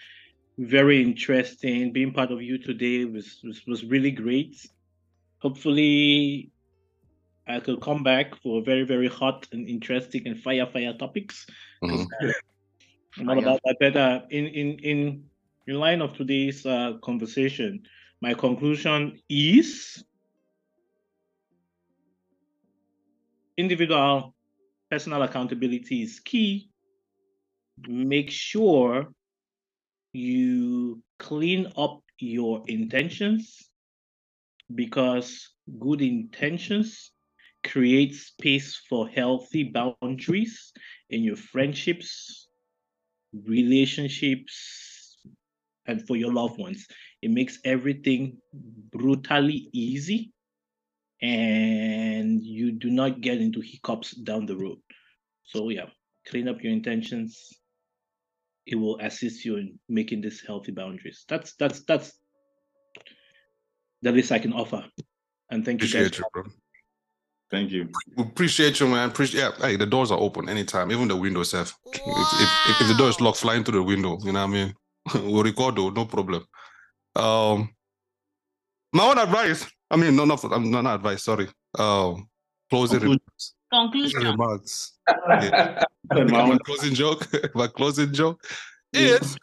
Very interesting. Being part of you today was was, was really great. Hopefully, I could come back for very very hot and interesting and fire fire topics. Mhm. I'm all about that. But uh, in in in in line of today's uh, conversation, my conclusion is individual personal accountability is key. Make sure you clean up your intentions because good intentions create space for healthy boundaries in your friendships, relationships, and for your loved ones. It makes everything brutally easy and you do not get into hiccups down the road. So, yeah, clean up your intentions. It will assist you in making these healthy boundaries. That's that's that's the least I can offer. And thank you guys. You, bro. Thank you. We appreciate you, man. Appreciate. Yeah, hey, the doors are open anytime, even the windows have. If, if, if, if the door is locked, flying through the window. You know what I mean? (laughs) we'll record though, no problem. Um, my own advice. I mean, no, not I'm not, not advice. Sorry. Um, closing Conclusion. remarks. Conclusion. remarks. (laughs) Yeah. (laughs) (laughs) my closing joke. my closing joke is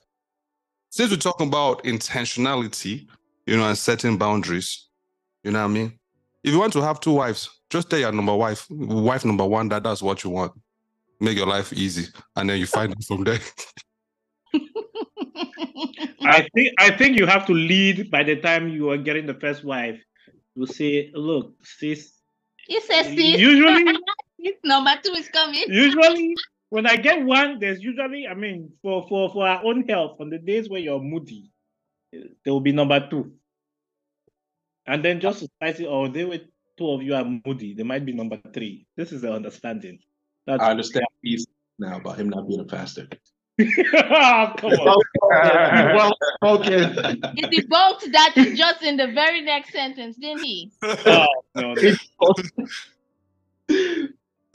since we're talking about intentionality, you know, and setting boundaries. You know what I mean? If you want to have two wives, just tell your number wife, wife number one that that's what you want. Make your life easy, and then you find it from there. I think I think you have to lead by the time you are getting the first wife. You say, look, sis. He says, (laughs) "Sis, Usually, number two is coming. usually when I get one, there's usually, I mean, for for for our own health, on the days where you're moody, there will be number two. And then just to spice it, oh, they were two of you are moody. They might be number three. This is the understanding. That's I understand peace now about him not being a pastor. (laughs) Come on. well spoken. He debunked that just in the very next sentence, didn't he? Oh, no, no. (laughs)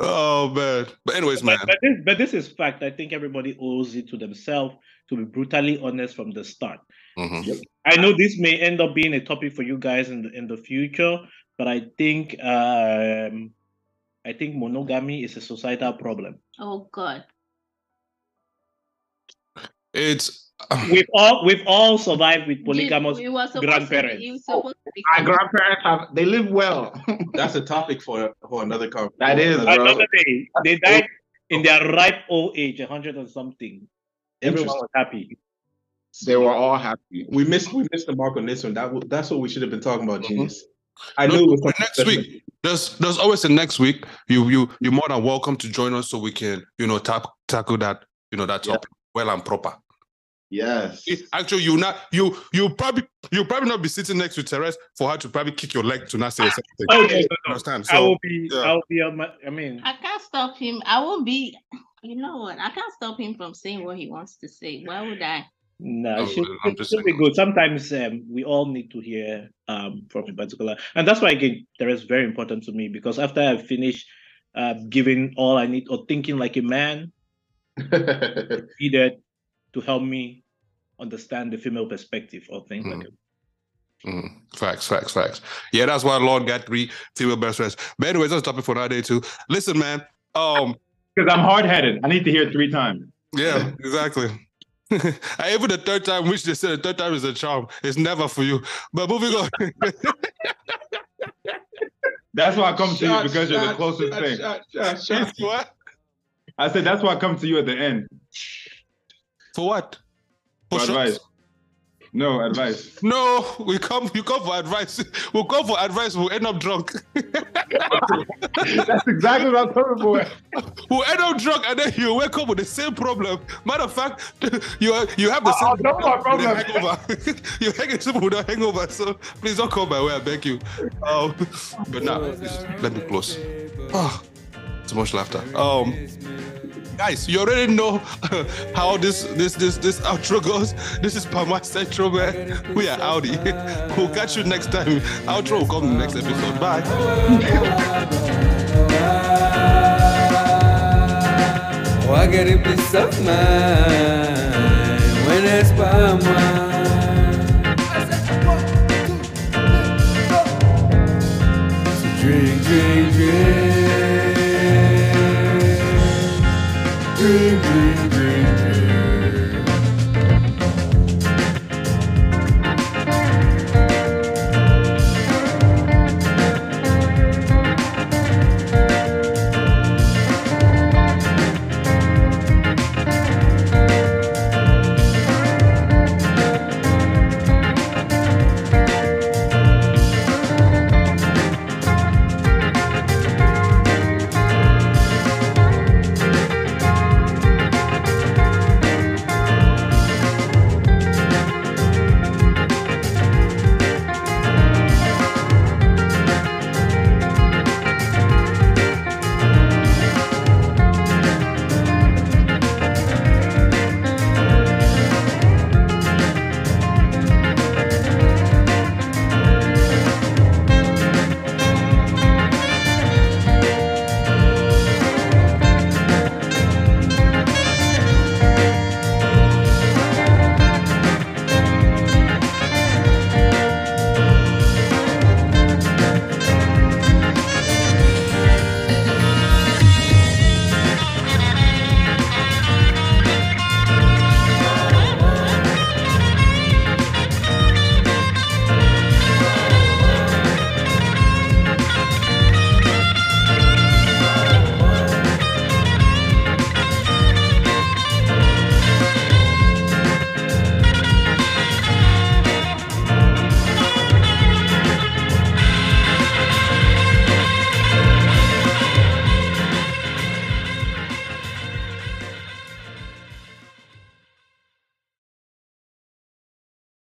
Oh man. But anyways, man. But, but, this, but this is fact. I think everybody owes it to themselves to be brutally honest from the start. Mhm. I know this may end up being a topic for you guys in the in the future, but I think um, I think monogamy is a societal problem. Oh God. It's (sighs) We've all we've all survived with polygamous. We were supposed grandparents. To, be- you supposed to be My grandparents have they live well. (laughs) That's a topic for for another conversation. That is. Another day, they died in their ripe old age, a hundred and something. Everyone was happy. they were all happy. We missed we missed the mark on this one. That that's what we should have been talking about, Mhm. genius. I No, knew it was next special. week. There's there's always a next week. You you you're more than welcome to join us so we can you know tap, tackle that you know that Yeah. Topic well and proper. Yes. Actually, you not you you probably you probably not be sitting next to Therese for her to probably kick your leg to not say the same thing. Oh, no, no, You no. Understand? I will be. yeah. I will be on my. I mean, I can't stop him. I won't be. You know what? I can't stop him from saying what he wants to say. Why would I? no, Oh, it should, it should be good. Sometimes um, we all need to hear um, from a particular, and that's why again, Therese is very important to me because after I finish uh, giving all I need or thinking like a man, (laughs) needed to help me understand the female perspective of things like that. Mhm. Facts, facts, facts. Yeah, that's why Lord got three female best friends. But anyways, that's a topic for another day too. Listen, man. Um, Because I'm hard headed. I need to hear it three times. yeah, exactly. (laughs) and even the third time, which they said the third time is a charm, it's never for you. But moving on. (laughs) That's why I come to you Shot, because you're the closest shot, thing. shot, shot, shot. what? I said that's why I come to you at the end For what? for For advice. No advice. No, we come. You come for advice. (laughs) We'll come for advice. We'll end up drunk. (laughs) That's exactly what I'm coming for. (laughs) we'll end up drunk, and then you wake up with the same problem. Matter of fact, you you have the same no more with a problem. hangover. You're hanging super with a hangover. So please don't come my way. I beg you. Um, but now, let me close. Oh, too much laughter. Um, guys, you already know (laughs) how this this this this outro goes. This is Palm Wine Central, man. We are Audi. (laughs) we'll catch you next time. Outro will come in the next episode. Bye. drink, drink.